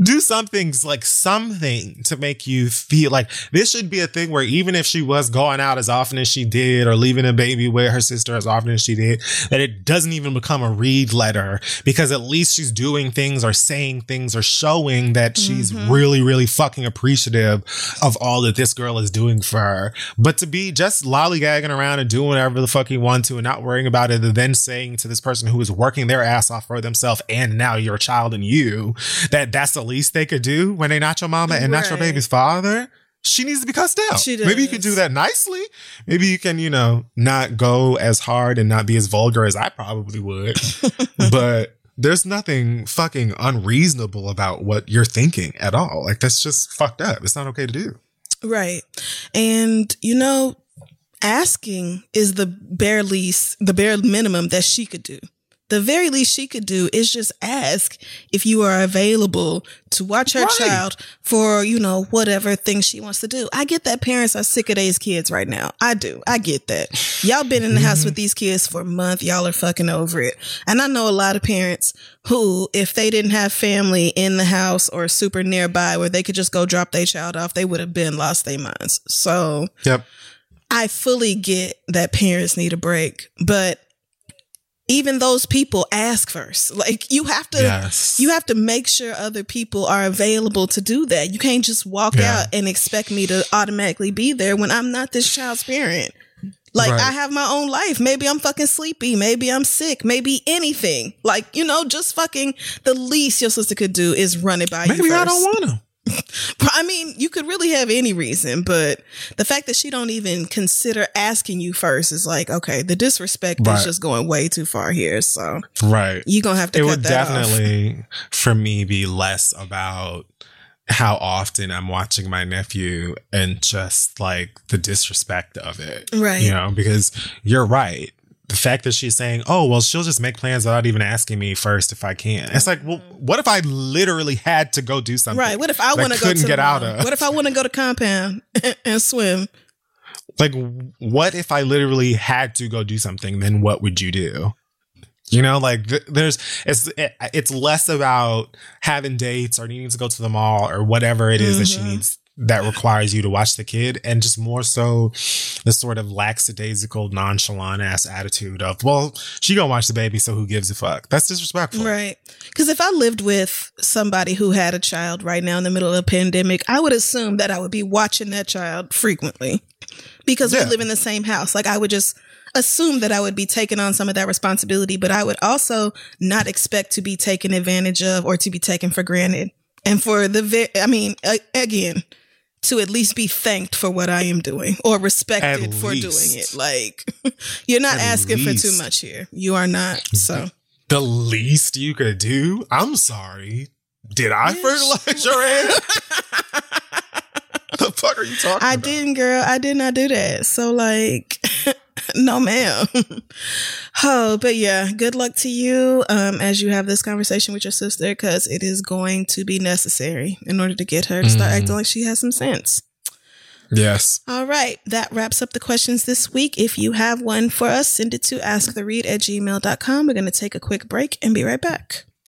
do something like something to make you feel like this should be a thing where even if she was going out as often as she did, or leaving a baby with her sister as often as she did, that it doesn't even become a read letter because at least she's doing things or saying things or showing that she's Mhm. really, really fucking appreciative of all that this girl is doing for her. But to be just lollygagging around and doing whatever the fuck you want to and not worrying about it, and then saying to this person who is working their ass off for themselves and now your child and you that that's the least they could do when they're not your mama and not your baby's father. She needs to be cussed out. She Maybe you can do that nicely. Maybe you can, you know, not go as hard and not be as vulgar as I probably would. but there's nothing fucking unreasonable about what you're thinking at all. Like that's just fucked up. It's not okay to do. Right. And you know, asking is the bare least, the bare minimum that she could do. The very least she could do is just ask if you are available to watch her Right. child for, you know, whatever thing she wants to do. I get that parents are sick of these kids right now. I do. I get that. Y'all been in the house mm-hmm. with these kids for a month. Y'all are fucking over it. And I know a lot of parents who, if they didn't have family in the house or super nearby where they could just go drop their child off, they would have been lost their minds. So Yep. I fully get that parents need a break, but even those people ask first. Like you have to Yes. you have to make sure other people are available to do that. You can't just walk Yeah. out and expect me to automatically be there when I'm not this child's parent. Like Right. I have my own life. Maybe I'm fucking sleepy. Maybe I'm sick. Maybe anything. Like, you know, just fucking the least your sister could do is run it by you. Maybe I don't want to. I mean, you could really have any reason, but the fact that she don't even consider asking you first is like, okay, the disrespect Right. is just going way too far here. So Right. you gonna have to it cut would that off. definitely for me be less about how often I'm watching my nephew and just like the disrespect of it. Right. You know, because you're right. The fact that she's saying, oh, well, she'll just make plans without even asking me first if I can. It's like, well, what if I literally had to go do something? Right. What if I want to go to get out of? What if I want to go to compound and swim? like what if i literally had to go do something then what would you do you know like th- there's it's it, it's less about having dates or needing to go to the mall or whatever it is that she Mhm. needs that requires you to watch the kid and just more so the sort of lackadaisical nonchalant ass attitude of well she gonna watch the baby so who gives a fuck that's disrespectful Right. Because if I lived with somebody who had a child right now in the middle of a pandemic, I would assume that I would be watching that child frequently because Yeah. we live in the same house. Like I would just assume that I would be taking on some of that responsibility, but I would also not expect to be taken advantage of or to be taken for granted. And for the, ve- I mean, again, to at least be thanked for what I am doing or respected At for doing it. Like you're not At asking for too much here. You are not. Mm-hmm. So. the least you could do i'm sorry did i Bitch. fertilize your egg the fuck are you talking I about didn't, girl. I did not do that. So, like, no, ma'am. oh, but yeah, good luck to you um, as you have this conversation with your sister because it is going to be necessary in order to get her to start Mhm. acting like she has some sense. yes All right, that wraps up the questions this week. If you have one for us, send it to asktheread at gmail.com. We're going to take a quick break and be right back.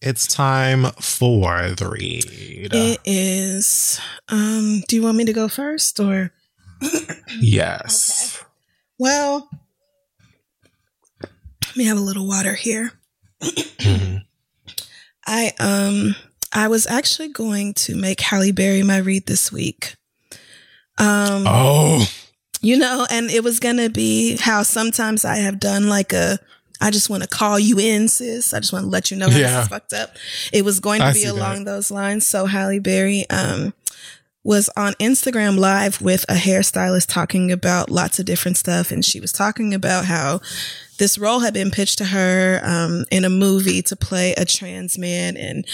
It's time for the read. It is. Um, do you want me to go first or? yes. Well, let me have a little water here. Mhm. I um I was actually going to make Halle Berry my read this week. Um Oh, you know, and it was gonna be how sometimes I have done like a I just want to call you in, sis. I just want to let you know how Yeah. this fucked up. It was going to I be see that. along those lines. So Halle Berry um was on Instagram live with a hairstylist talking about lots of different stuff. And she was talking about how this role had been pitched to her um, in a movie to play a trans man. And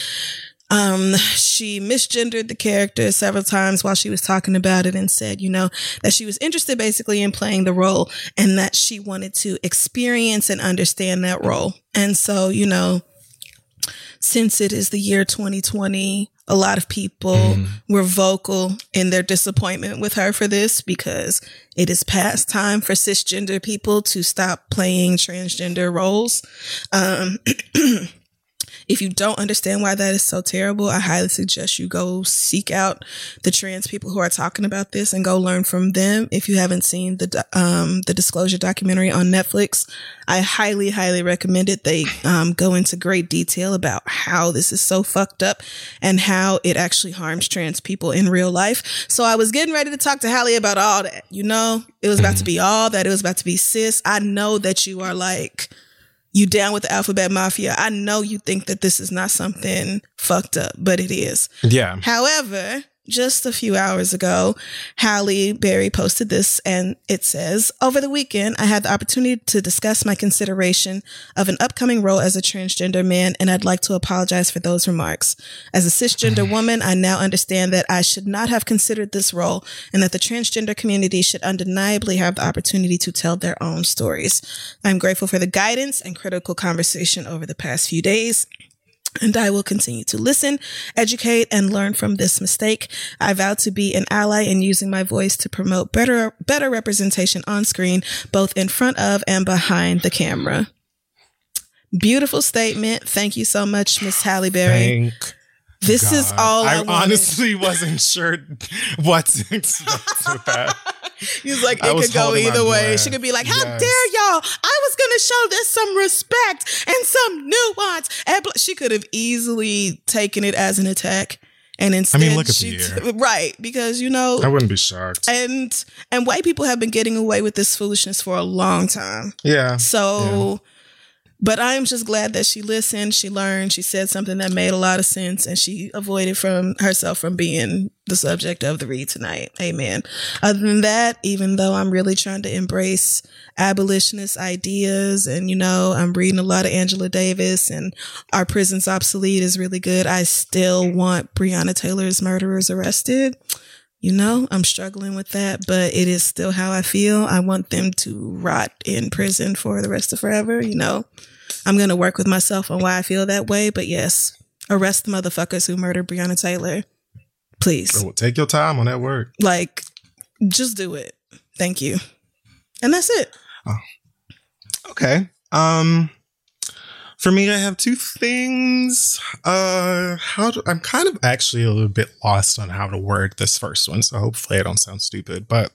um, she misgendered the character several times while she was talking about it and said, you know, that she was interested basically in playing the role and that she wanted to experience and understand that role. And so, you know, since it is the year 2020, a lot of people were vocal in their disappointment with her for this because it is past time for cisgender people to stop playing transgender roles. Um, if you don't understand why that is so terrible, I highly suggest you go seek out the trans people who are talking about this and go learn from them. If you haven't seen the um, the disclosure documentary on Netflix, I highly, highly recommend it. They um, go into great detail about how this is so fucked up and how it actually harms trans people in real life. So I was getting ready to talk to Halle about all that. You know, it was about to be all that. It was about to be sis. I know that you are like you down with the alphabet mafia. I know you think that this is not something fucked up, but it is. yeah. However, just a few hours ago, Halle Berry posted this and it says, Over the weekend, I had the opportunity to discuss my consideration of an upcoming role as a transgender man, and I'd like to apologize for those remarks. As a cisgender woman, I now understand that I should not have considered this role and that the transgender community should undeniably have the opportunity to tell their own stories. I'm grateful for the guidance and critical conversation over the past few days. And I will continue to listen, educate, and learn from this mistake. I vow to be an ally in using my voice to promote better, better representation on screen, both in front of and behind the camera. Beautiful statement. Thank you so much, Miss Halle Berry. Thank This is all I, I honestly wasn't sure what to expect with that. He's like, it could go either way. She could be like, how Yes. dare y'all? I was going to show this some respect and some nuance. And she could have easily taken it as an attack. And instead, look at she the year. right because you know, I wouldn't be shocked. and and white people have been getting away with this foolishness for a long time. yeah. So, but I am just glad that she listened, she learned, she said something that made a lot of sense, and she avoided from herself from being the subject of the read tonight. Amen. Other than that, even though I'm really trying to embrace abolitionist ideas, and you know, I'm reading a lot of Angela Davis, and Are Prisons Obsolete is really good. I still want Breonna Taylor's murderers arrested. You know, I'm struggling with that, but it is still how I feel. I want them to rot in prison for the rest of forever. You know, I'm going to work with myself on why I feel that way. But yes, arrest the motherfuckers who murdered Breonna Taylor. Please. Oh, take your time on that word. Like, just do it. Thank you. And that's it. Okay. Um for me I have two things. Uh how do, I'm kind of actually a little bit lost on how to word this first one, so hopefully I don't sound stupid, but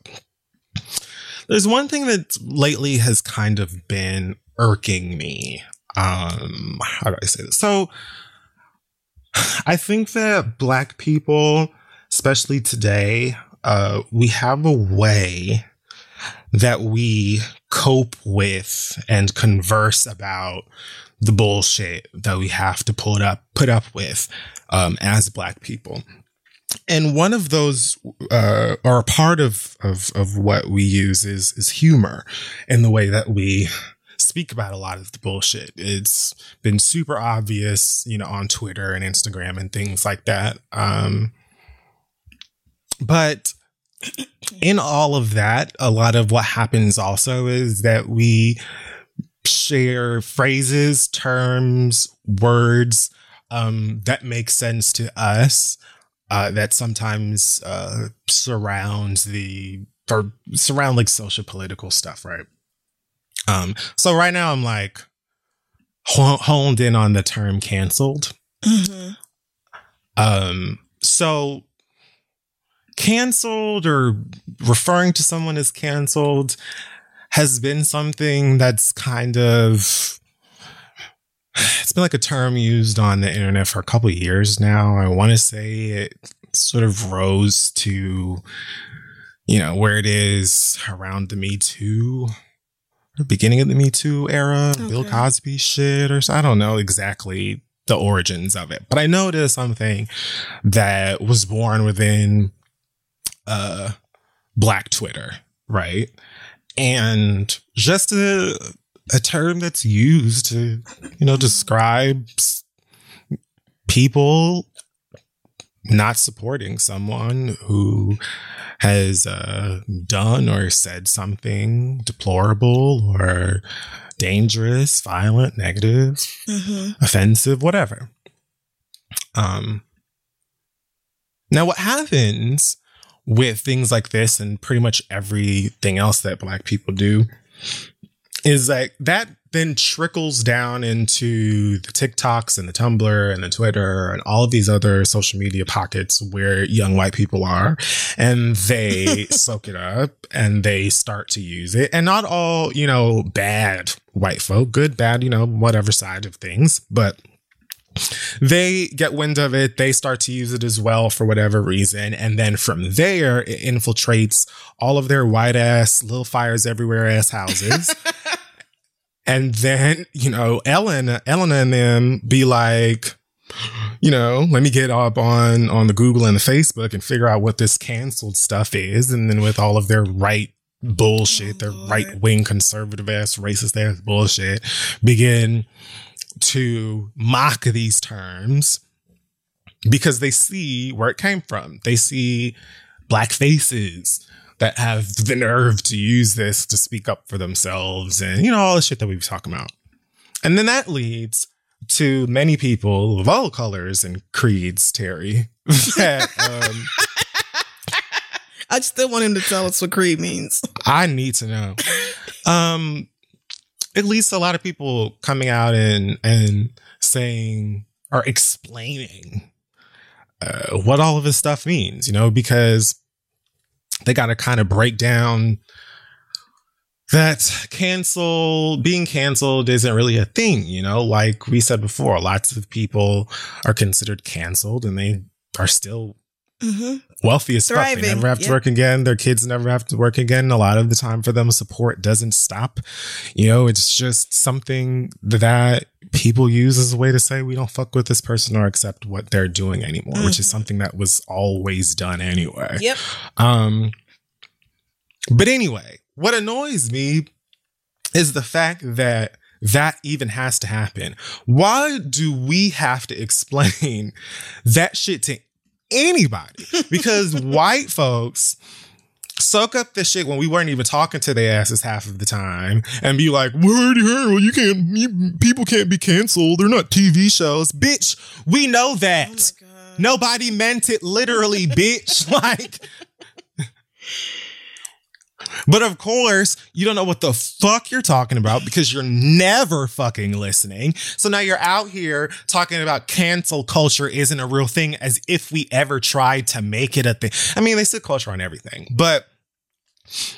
there's one thing that lately has kind of been irking me. Um how do I say this? So I think that black people, especially today, uh we have a way that we cope with and converse about the bullshit that we have to put up put up with um, as black people and one of those uh, or a part of, of of what we use is is humor in the way that we speak about a lot of the bullshit it's been super obvious you know on twitter and instagram and things like that um but in all of that, a lot of what happens also is that we share phrases, terms, words um, that make sense to us. Uh, that sometimes uh, surrounds the or surround like social political stuff, right? Um, so right now I'm like honed in on the term canceled. Mm-hmm. Um, so canceled or referring to someone as canceled has been something that's kind of it's been like a term used on the internet for a couple years now. I want to say it sort of rose to you know where it is around the Me Too beginning of the Me Too era, okay. Bill Cosby shit, or I don't know exactly the origins of it, but I know it is something that was born within uh, Black Twitter, right? And just a, a term that's used to, you know, describe people not supporting someone who has uh, done or said something deplorable or dangerous, violent, negative, mm-hmm. offensive, whatever. Um, now, what happens with things like this and pretty much everything else that Black people do is like that then trickles down into the TikToks and the Tumblr and the Twitter and all of these other social media pockets where young white people are and they soak it up and they start to use it. And not all, you know, bad white folk, good, bad, you know, whatever side of things, but they get wind of it. They start to use it as well for whatever reason. And then from there, it infiltrates all of their white ass, little fires everywhere ass houses. And then, you know, Ellen, Ellen and them be like, you know, let me get up on, on the Google and the Facebook and figure out what this canceled stuff is. And then with all of their right bullshit, their oh, right wing conservative ass, racist ass bullshit, begin to mock these terms because they see where it came from. They see black faces that have the nerve to use this to speak up for themselves and, you know, all the shit that we have talking about. And then that leads to many people of all colors and creeds, Terry, that, um, I still want him to tell us what creed means. I need to know. Um, at least a lot of people coming out and and saying or explaining uh, what all of this stuff means, you know, because they got to kind of break down that cancel being canceled isn't really a thing, you know, like we said before, lots of people are considered canceled and they are still mm-hmm. wealthy as fuck. They never have to work again. Their kids never have to work again. A lot of the time for them, support doesn't stop. You know, it's just something that people use as a way to say we don't fuck with this person or accept what they're doing anymore, mm-hmm. which is mm-hmm. something that was always done anyway. Yep. Um, but anyway, what annoys me is the fact that that even has to happen. Why do we have to explain that shit to anybody? Because white folks soak up this shit when we weren't even talking to their asses half of the time and be like, word here, well, you can't, you, people can't be canceled. They're not TV shows. Bitch, we know that. Oh Nobody meant it literally, bitch. Like, but of course, you don't know what the fuck you're talking about because you're never fucking listening. So now you're out here talking about cancel culture isn't a real thing as if we ever tried to make it a thing. I mean, they said culture on everything, but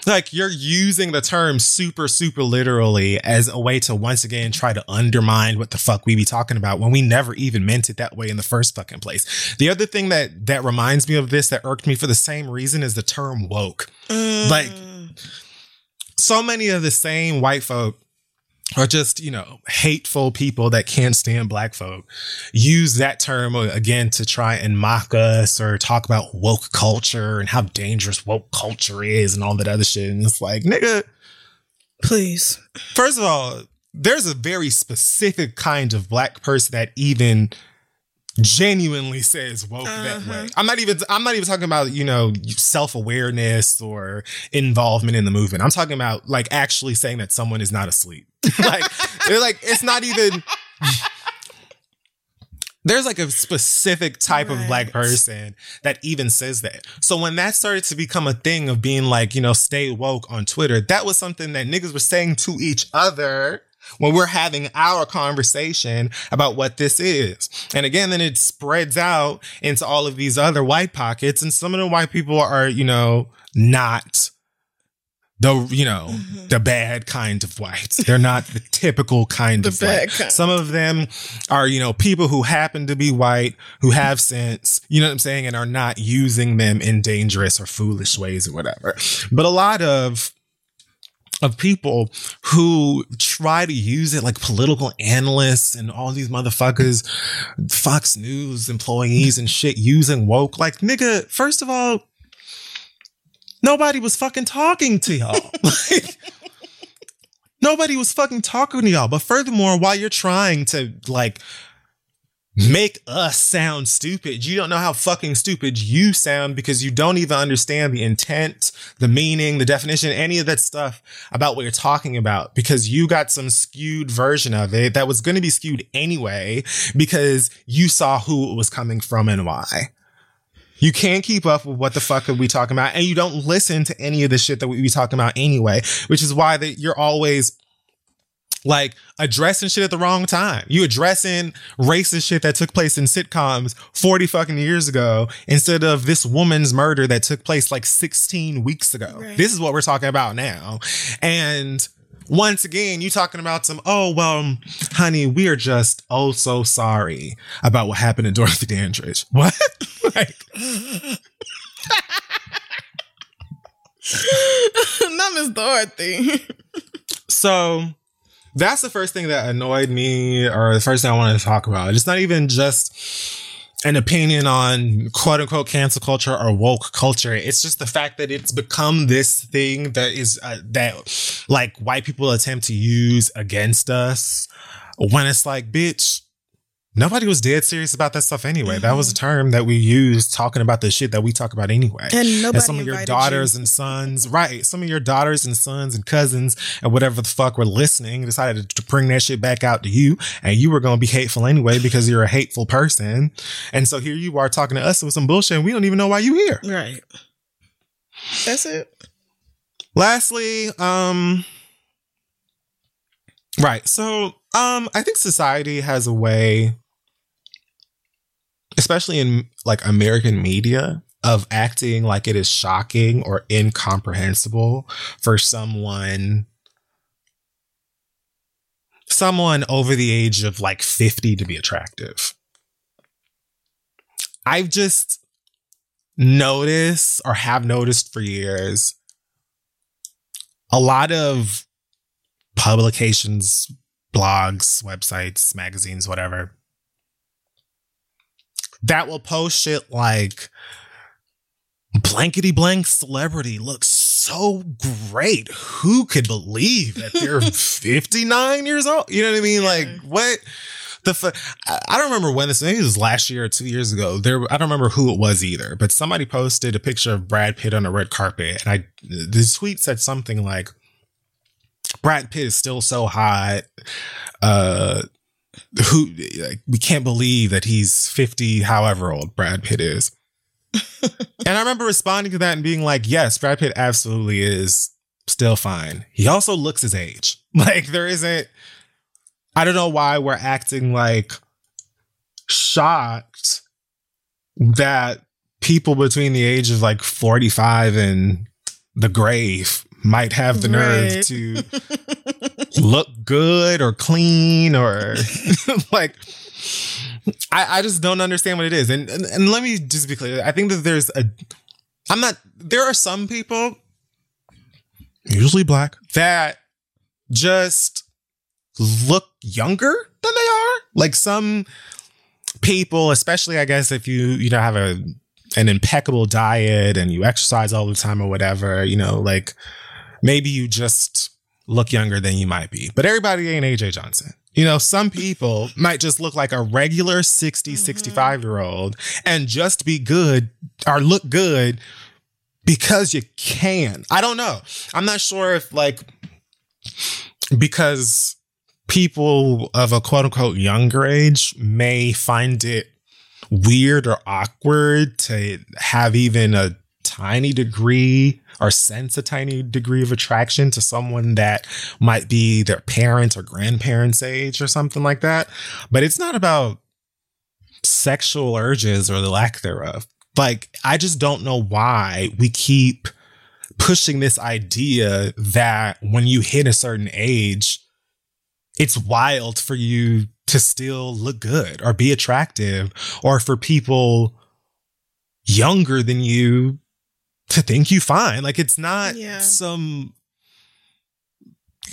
like you're using the term super super literally as a way to once again try to undermine what the fuck we be talking about when we never even meant it that way in the first fucking place the other thing that that reminds me of this that irked me for the same reason is the term woke mm. like so many of the same white folk are just, you know, hateful people that can't stand black folk use that term again to try and mock us or talk about woke culture and how dangerous woke culture is and all that other shit. And it's like, nigga, please. First of all, there's a very specific kind of black person that even genuinely says woke uh-huh. that way. I'm not even I'm not even talking about, you know, self-awareness or involvement in the movement. I'm talking about like actually saying that someone is not asleep. like they're like it's not even there's like a specific type of black person that even says that. So when that started to become a thing of being like, you know, stay woke on Twitter, that was something that niggas were saying to each other when we're having our conversation about what this is. And again, then it spreads out into all of these other white pockets. And some of the white people are, you know, not the, you know, mm-hmm. the bad kind of whites. They're not the typical kind The of white. kind. Some of them are, you know, people who happen to be white, who have sense, you know what I'm saying, and are not using them in dangerous or foolish ways or whatever. But a lot of of people who try to use it like political analysts and all these motherfuckers, Fox News employees and shit using woke. Like, nigga, first of all, nobody was fucking talking to y'all. like, nobody was fucking talking to y'all. But furthermore, while you're trying to like make us sound stupid. You don't know how fucking stupid you sound because you don't even understand the intent, the meaning, the definition, any of that stuff about what you're talking about because you got some skewed version of it that was going to be skewed anyway because you saw who it was coming from and why. You can't keep up with what the fuck are we talking about, and you don't listen to any of the shit that we be talking about anyway, which is why that you're always like addressing shit at the wrong time. You addressing racist shit that took place in sitcoms 40 fucking years ago instead of this woman's murder that took place like 16 weeks ago. Right. This is what we're talking about now. And once again, you talking about some, oh, well, honey, we are just oh so sorry about what happened to Dorothy Dandridge. What? like, Not Miss Dorothy. So that's the first thing that annoyed me, or the first thing I wanted to talk about. It's not even just an opinion on quote unquote cancel culture or woke culture. It's just the fact that it's become this thing that is uh, that like white people attempt to use against us when it's like, bitch. Nobody was dead serious about that stuff anyway. That was a term that we used talking about the shit that we talk about anyway And nobody some of your daughters you. and sons, right? Some of your daughters and sons and cousins and whatever the fuck were listening decided to bring that shit back out to you, and you were gonna be hateful anyway because you're a hateful person. And so here you are talking to us with some bullshit, and we don't even know why you here. Right. That's it. Lastly, um, right. So, um, I think society has a way, especially in like American media, of acting like it is shocking or incomprehensible for someone someone over the age of like 50 to be attractive. I've just noticed or have noticed for years a lot of publications, blogs, websites, magazines, whatever, that will post shit like blankety blank celebrity looks so great. Who could believe that they're 59 years old? You know what I mean? Like, what? The I I don't remember when this maybe it was last year or two years ago. There I don't remember who it was either, but somebody posted a picture of Brad Pitt on a red carpet, and I the tweet said something like, "Brad Pitt is still so hot." Uh, who like, we can't believe that he's 50, however old Brad Pitt is. and I remember responding to that and being like, yes, Brad Pitt absolutely is still fine. He also looks his age. Like, there isn't, I don't know why we're acting like shocked that people between the age of like 45 and the grave might have the nerve Right. to look good or clean or like I, I just don't understand what it is. And, and and let me just be clear. I think that there's a I'm not there are some people, usually black, that just look younger than they are. Like some people, especially I guess if you, you know, have a an impeccable diet and you exercise all the time or whatever, you know, like maybe you just look younger than you might be. But everybody ain't AJ Johnson. You know, some people might just look like a regular 60, mm-hmm. 65 year old and just be good or look good because you can. I don't know. I'm not sure if like because people of a quote unquote younger age may find it weird or awkward to have even a tiny degree or sense a tiny degree of attraction to someone that might be their parents or grandparents' age or something like that. But it's not about sexual urges or the lack thereof. Like, I just don't know why we keep pushing this idea that when you hit a certain age, it's wild for you to still look good or be attractive or for people younger than you to think you fine. Like it's not Yeah. some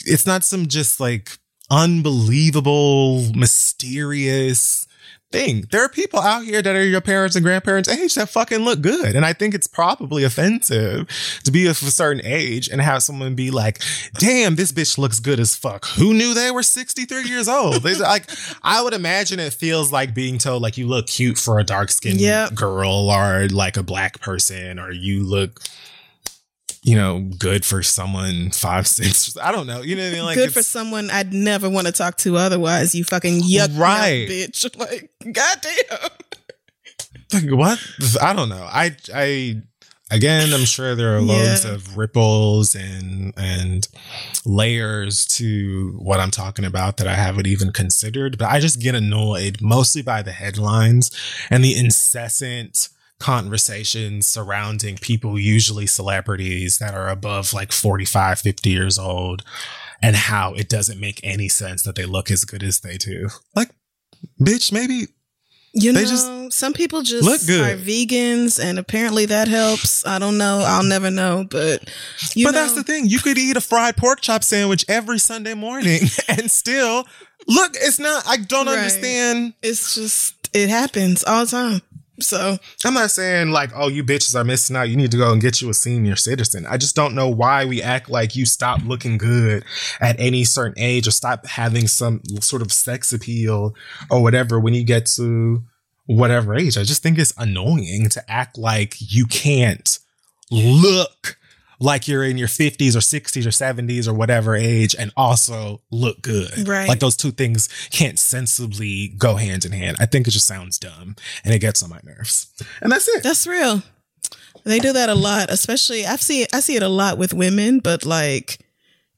it's not some just like unbelievable, mysterious thing. There are people out here that are your parents and grandparents' age that fucking look good. And I think it's probably offensive to be of a certain age and have someone be like, damn, this bitch looks good as fuck. Who knew they were 63 years old? They like, I would imagine it feels like being told like you look cute for a dark skinned Yep. girl or like a black person or you look you know, good for someone five, six. I don't know. You know what I mean? Like Good for someone I'd never want to talk to otherwise. You fucking yuck Right. bitch. Like, goddamn. Like what? I don't know. I I again, I'm sure there are loads Yeah. of ripples and and layers to what I'm talking about that I haven't even considered. But I just get annoyed mostly by the headlines and the incessant conversations surrounding people, usually celebrities that are above like 45, 50 years old, and how it doesn't make any sense that they look as good as they do. Like, bitch, maybe You They know, just some people just look good. are vegans, and apparently that helps. I don't know. I'll never know, but you but know, that's the thing. You could eat a fried pork chop sandwich every Sunday morning and still look. It's not. I don't Right. understand. it's just it happens all the time. So I'm not saying like, oh, you bitches are missing out. You need to go and get you a senior citizen. I just don't know why we act like you stop looking good at any certain age or stop having some sort of sex appeal or whatever when you get to whatever age. I just think it's annoying to act like you can't look like you're in your 50s or 60s or 70s or whatever age and also look good. Right. Like those two things can't sensibly go hand in hand. I think it just sounds dumb and it gets on my nerves. And that's it. that's real. They do that a lot, especially I've seen I see it a lot with women, but like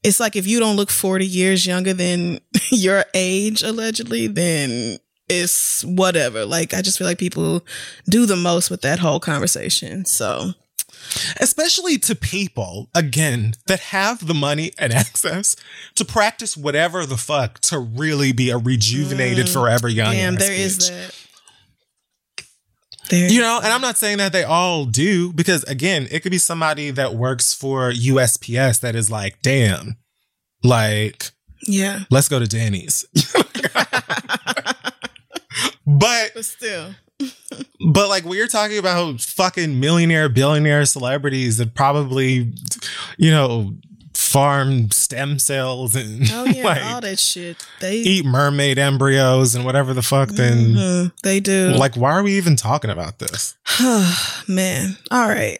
it's like if you don't look 40 years younger than your age allegedly, then it's whatever. Like I just feel like people do the most with that whole conversation. So especially to people again that have the money and access to practice whatever the fuck to really be a rejuvenated mm. forever young damn, there is bitch. that. There you know and i'm not saying that they all do because again it could be somebody that works for usps that is like damn like yeah. let's go to danny's but But still. But like we're talking about fucking millionaire, billionaire celebrities that probably, you know, farm stem cells and Oh yeah, like all that shit. They eat mermaid embryos and whatever the fuck. Then Mhm, they do. like, why are we even talking about this? Man. All right.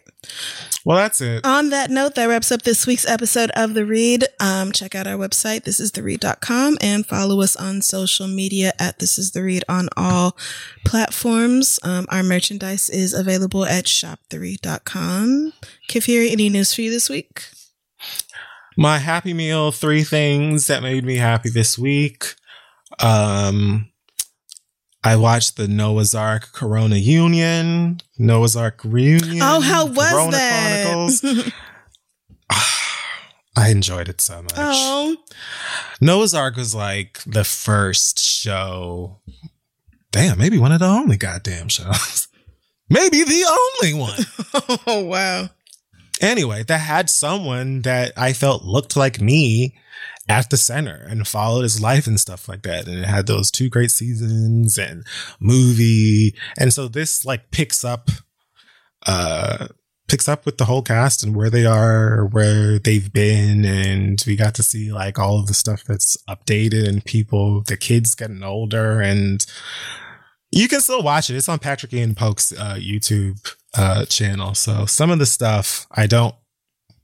Well, that's it. On that note, that wraps up this week's episode of The Read. Um, check out our website, thisistheread.com, and follow us on social media at This Is The Read on all platforms. Um, our merchandise is available at shoptheread.com. Kid Fury, any news for you this week? My happy meal, three things that made me happy this week. Um, I watched the Noah's Arc Corona Union, Noah's Arc Reunion. oh, how was Corona that? Chronicles. Ah, I enjoyed it so much. oh, Noah's Arc was like the first show. Damn, maybe one of the only goddamn shows. maybe the only one. oh, wow. anyway, that had someone that I felt looked like me at the center and followed his life and stuff like that. And it had those two great seasons and movie. And so this like picks up, uh, picks up with the whole cast and where they are, where they've been. And we got to see like all of the stuff that's updated and people, the kids getting older and you can still watch it. It's on Patrick Ian Polk's uh, YouTube uh, channel. So some of the stuff I don't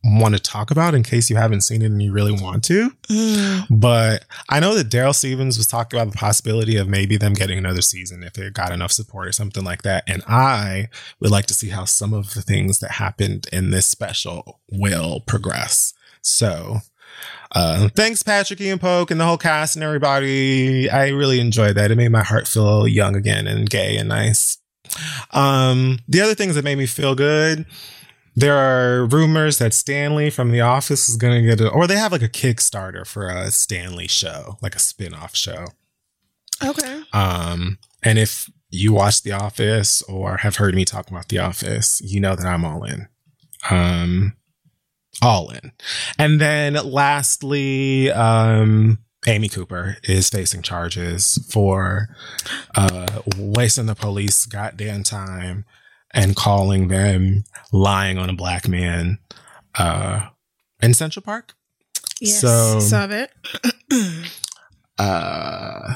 want to talk about in case you haven't seen it and you really want to. Mm. But I know that Darryl Stephens was talking about the possibility of maybe them getting another season if they got enough support or something like that. And I would like to see how some of the things that happened in this special will progress. So, uh, thanks, Patrick Ian Polk and the whole cast and everybody. I really enjoyed that. It made my heart feel young again and gay and nice. Um, the other things that made me feel good there are rumors that Stanley from The Office is going to get a, or they have like a Kickstarter for a Stanley show, like a spin-off show. Okay. Um, and if you watch The Office or have heard me talk about The Office, you know that I'm all in. Um, all in. And then lastly, um, Amy Cooper is facing charges for uh, wasting the police goddamn time and calling them lying on a black man uh, in Central Park. Yes. So- saw that. Uh,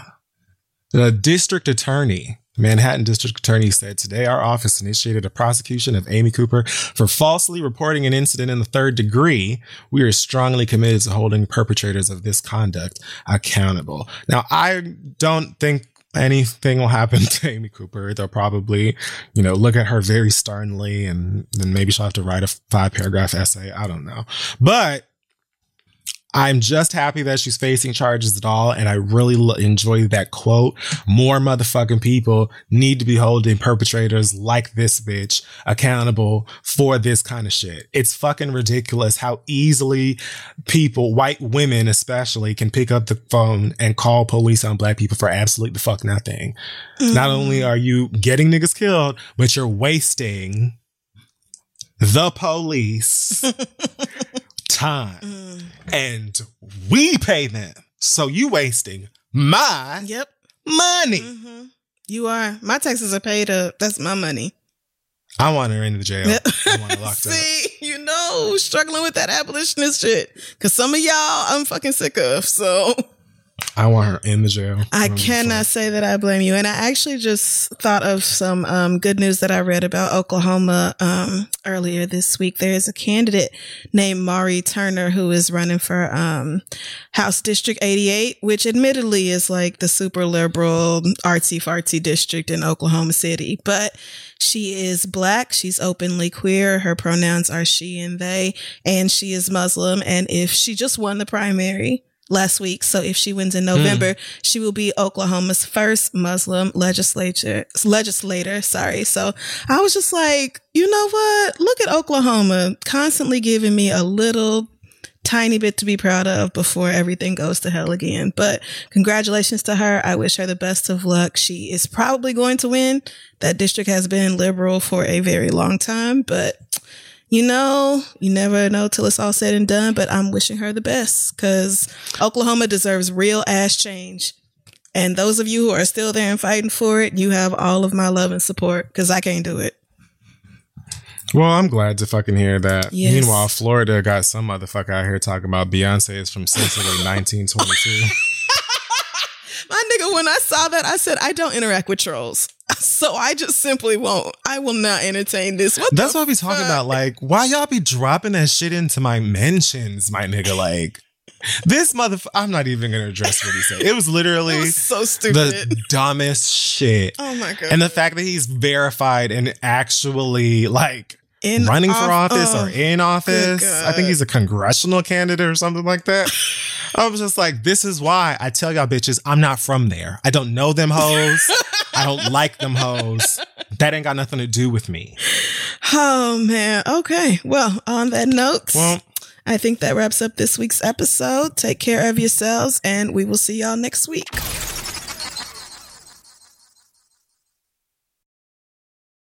the district attorney, Manhattan District Attorney said today our office initiated a prosecution of Amy Cooper for falsely reporting an incident in the third degree. We are strongly committed to holding perpetrators of this conduct accountable. Now, I don't think anything will happen to Amy Cooper. They'll probably, you know, look at her very sternly and then maybe she'll have to write a five paragraph essay. I don't know. But I'm just happy that she's facing charges at all. And I really lo- enjoy that quote. More motherfucking people need to be holding perpetrators like this bitch accountable for this kind of shit. It's fucking ridiculous how easily people, white women especially, can pick up the phone and call police on black people for absolutely the fuck nothing. Not only mm. are you getting niggas killed, but you're wasting the police time and we pay them. So you wasting my Yep. money. hmm You are. My taxes are paid up. That's my money. I want her in the jail. I want her locked up. See, you know, struggling with that abolitionist shit. Cause some of y'all I'm fucking sick of. So I want her in the jail. I don't give a cannot say that I blame you. And I actually just thought of some um, good news that I read about Oklahoma um, earlier this week. There's a candidate named Mauree Turner who is running for um, House District 88, which admittedly is like the super liberal artsy fartsy district in Oklahoma City. But she is black. She's openly queer. Her pronouns are she and they, and she is Muslim. And if she just won the primary last week, so if she wins in hmm. November, she will be Oklahoma's first Muslim legislature legislator. Sorry. So I was just like, you know what? Look at Oklahoma constantly giving me a little tiny bit to be proud of before everything goes to hell again. But congratulations to her. I wish her the best of luck. She is probably going to win. That district has been liberal for a very long time, but you know, you never know till it's all said and done, but I'm wishing her the best because Oklahoma deserves real ass change. And those of you who are still there and fighting for it, you have all of my love and support because I can't do it. Well, I'm glad to fucking hear that. Yes. Meanwhile, Florida got some motherfucker out here talking about Beyonce is from Sicily 1922. My nigga, when I saw that, I said, I don't interact with trolls. So I just simply won't. I will not entertain this. What That's the what we talking about. Like, why y'all be dropping that shit into my mentions, my nigga? Like, this motherfucker. I'm not even gonna address what he said. It was It literally was so stupid. the dumbest shit. oh my God. And the fact that he's verified and actually like In running for office oh, or in office. I think he's a congressional candidate or something like that. I was just like, this is why I tell y'all bitches, I'm not from there. I don't know them hoes. I don't like them hoes. That ain't got nothing to do with me. Oh man. Okay. Well, on that note, Well, I think that wraps up this week's episode. Take care of yourselves and we will see y'all next week.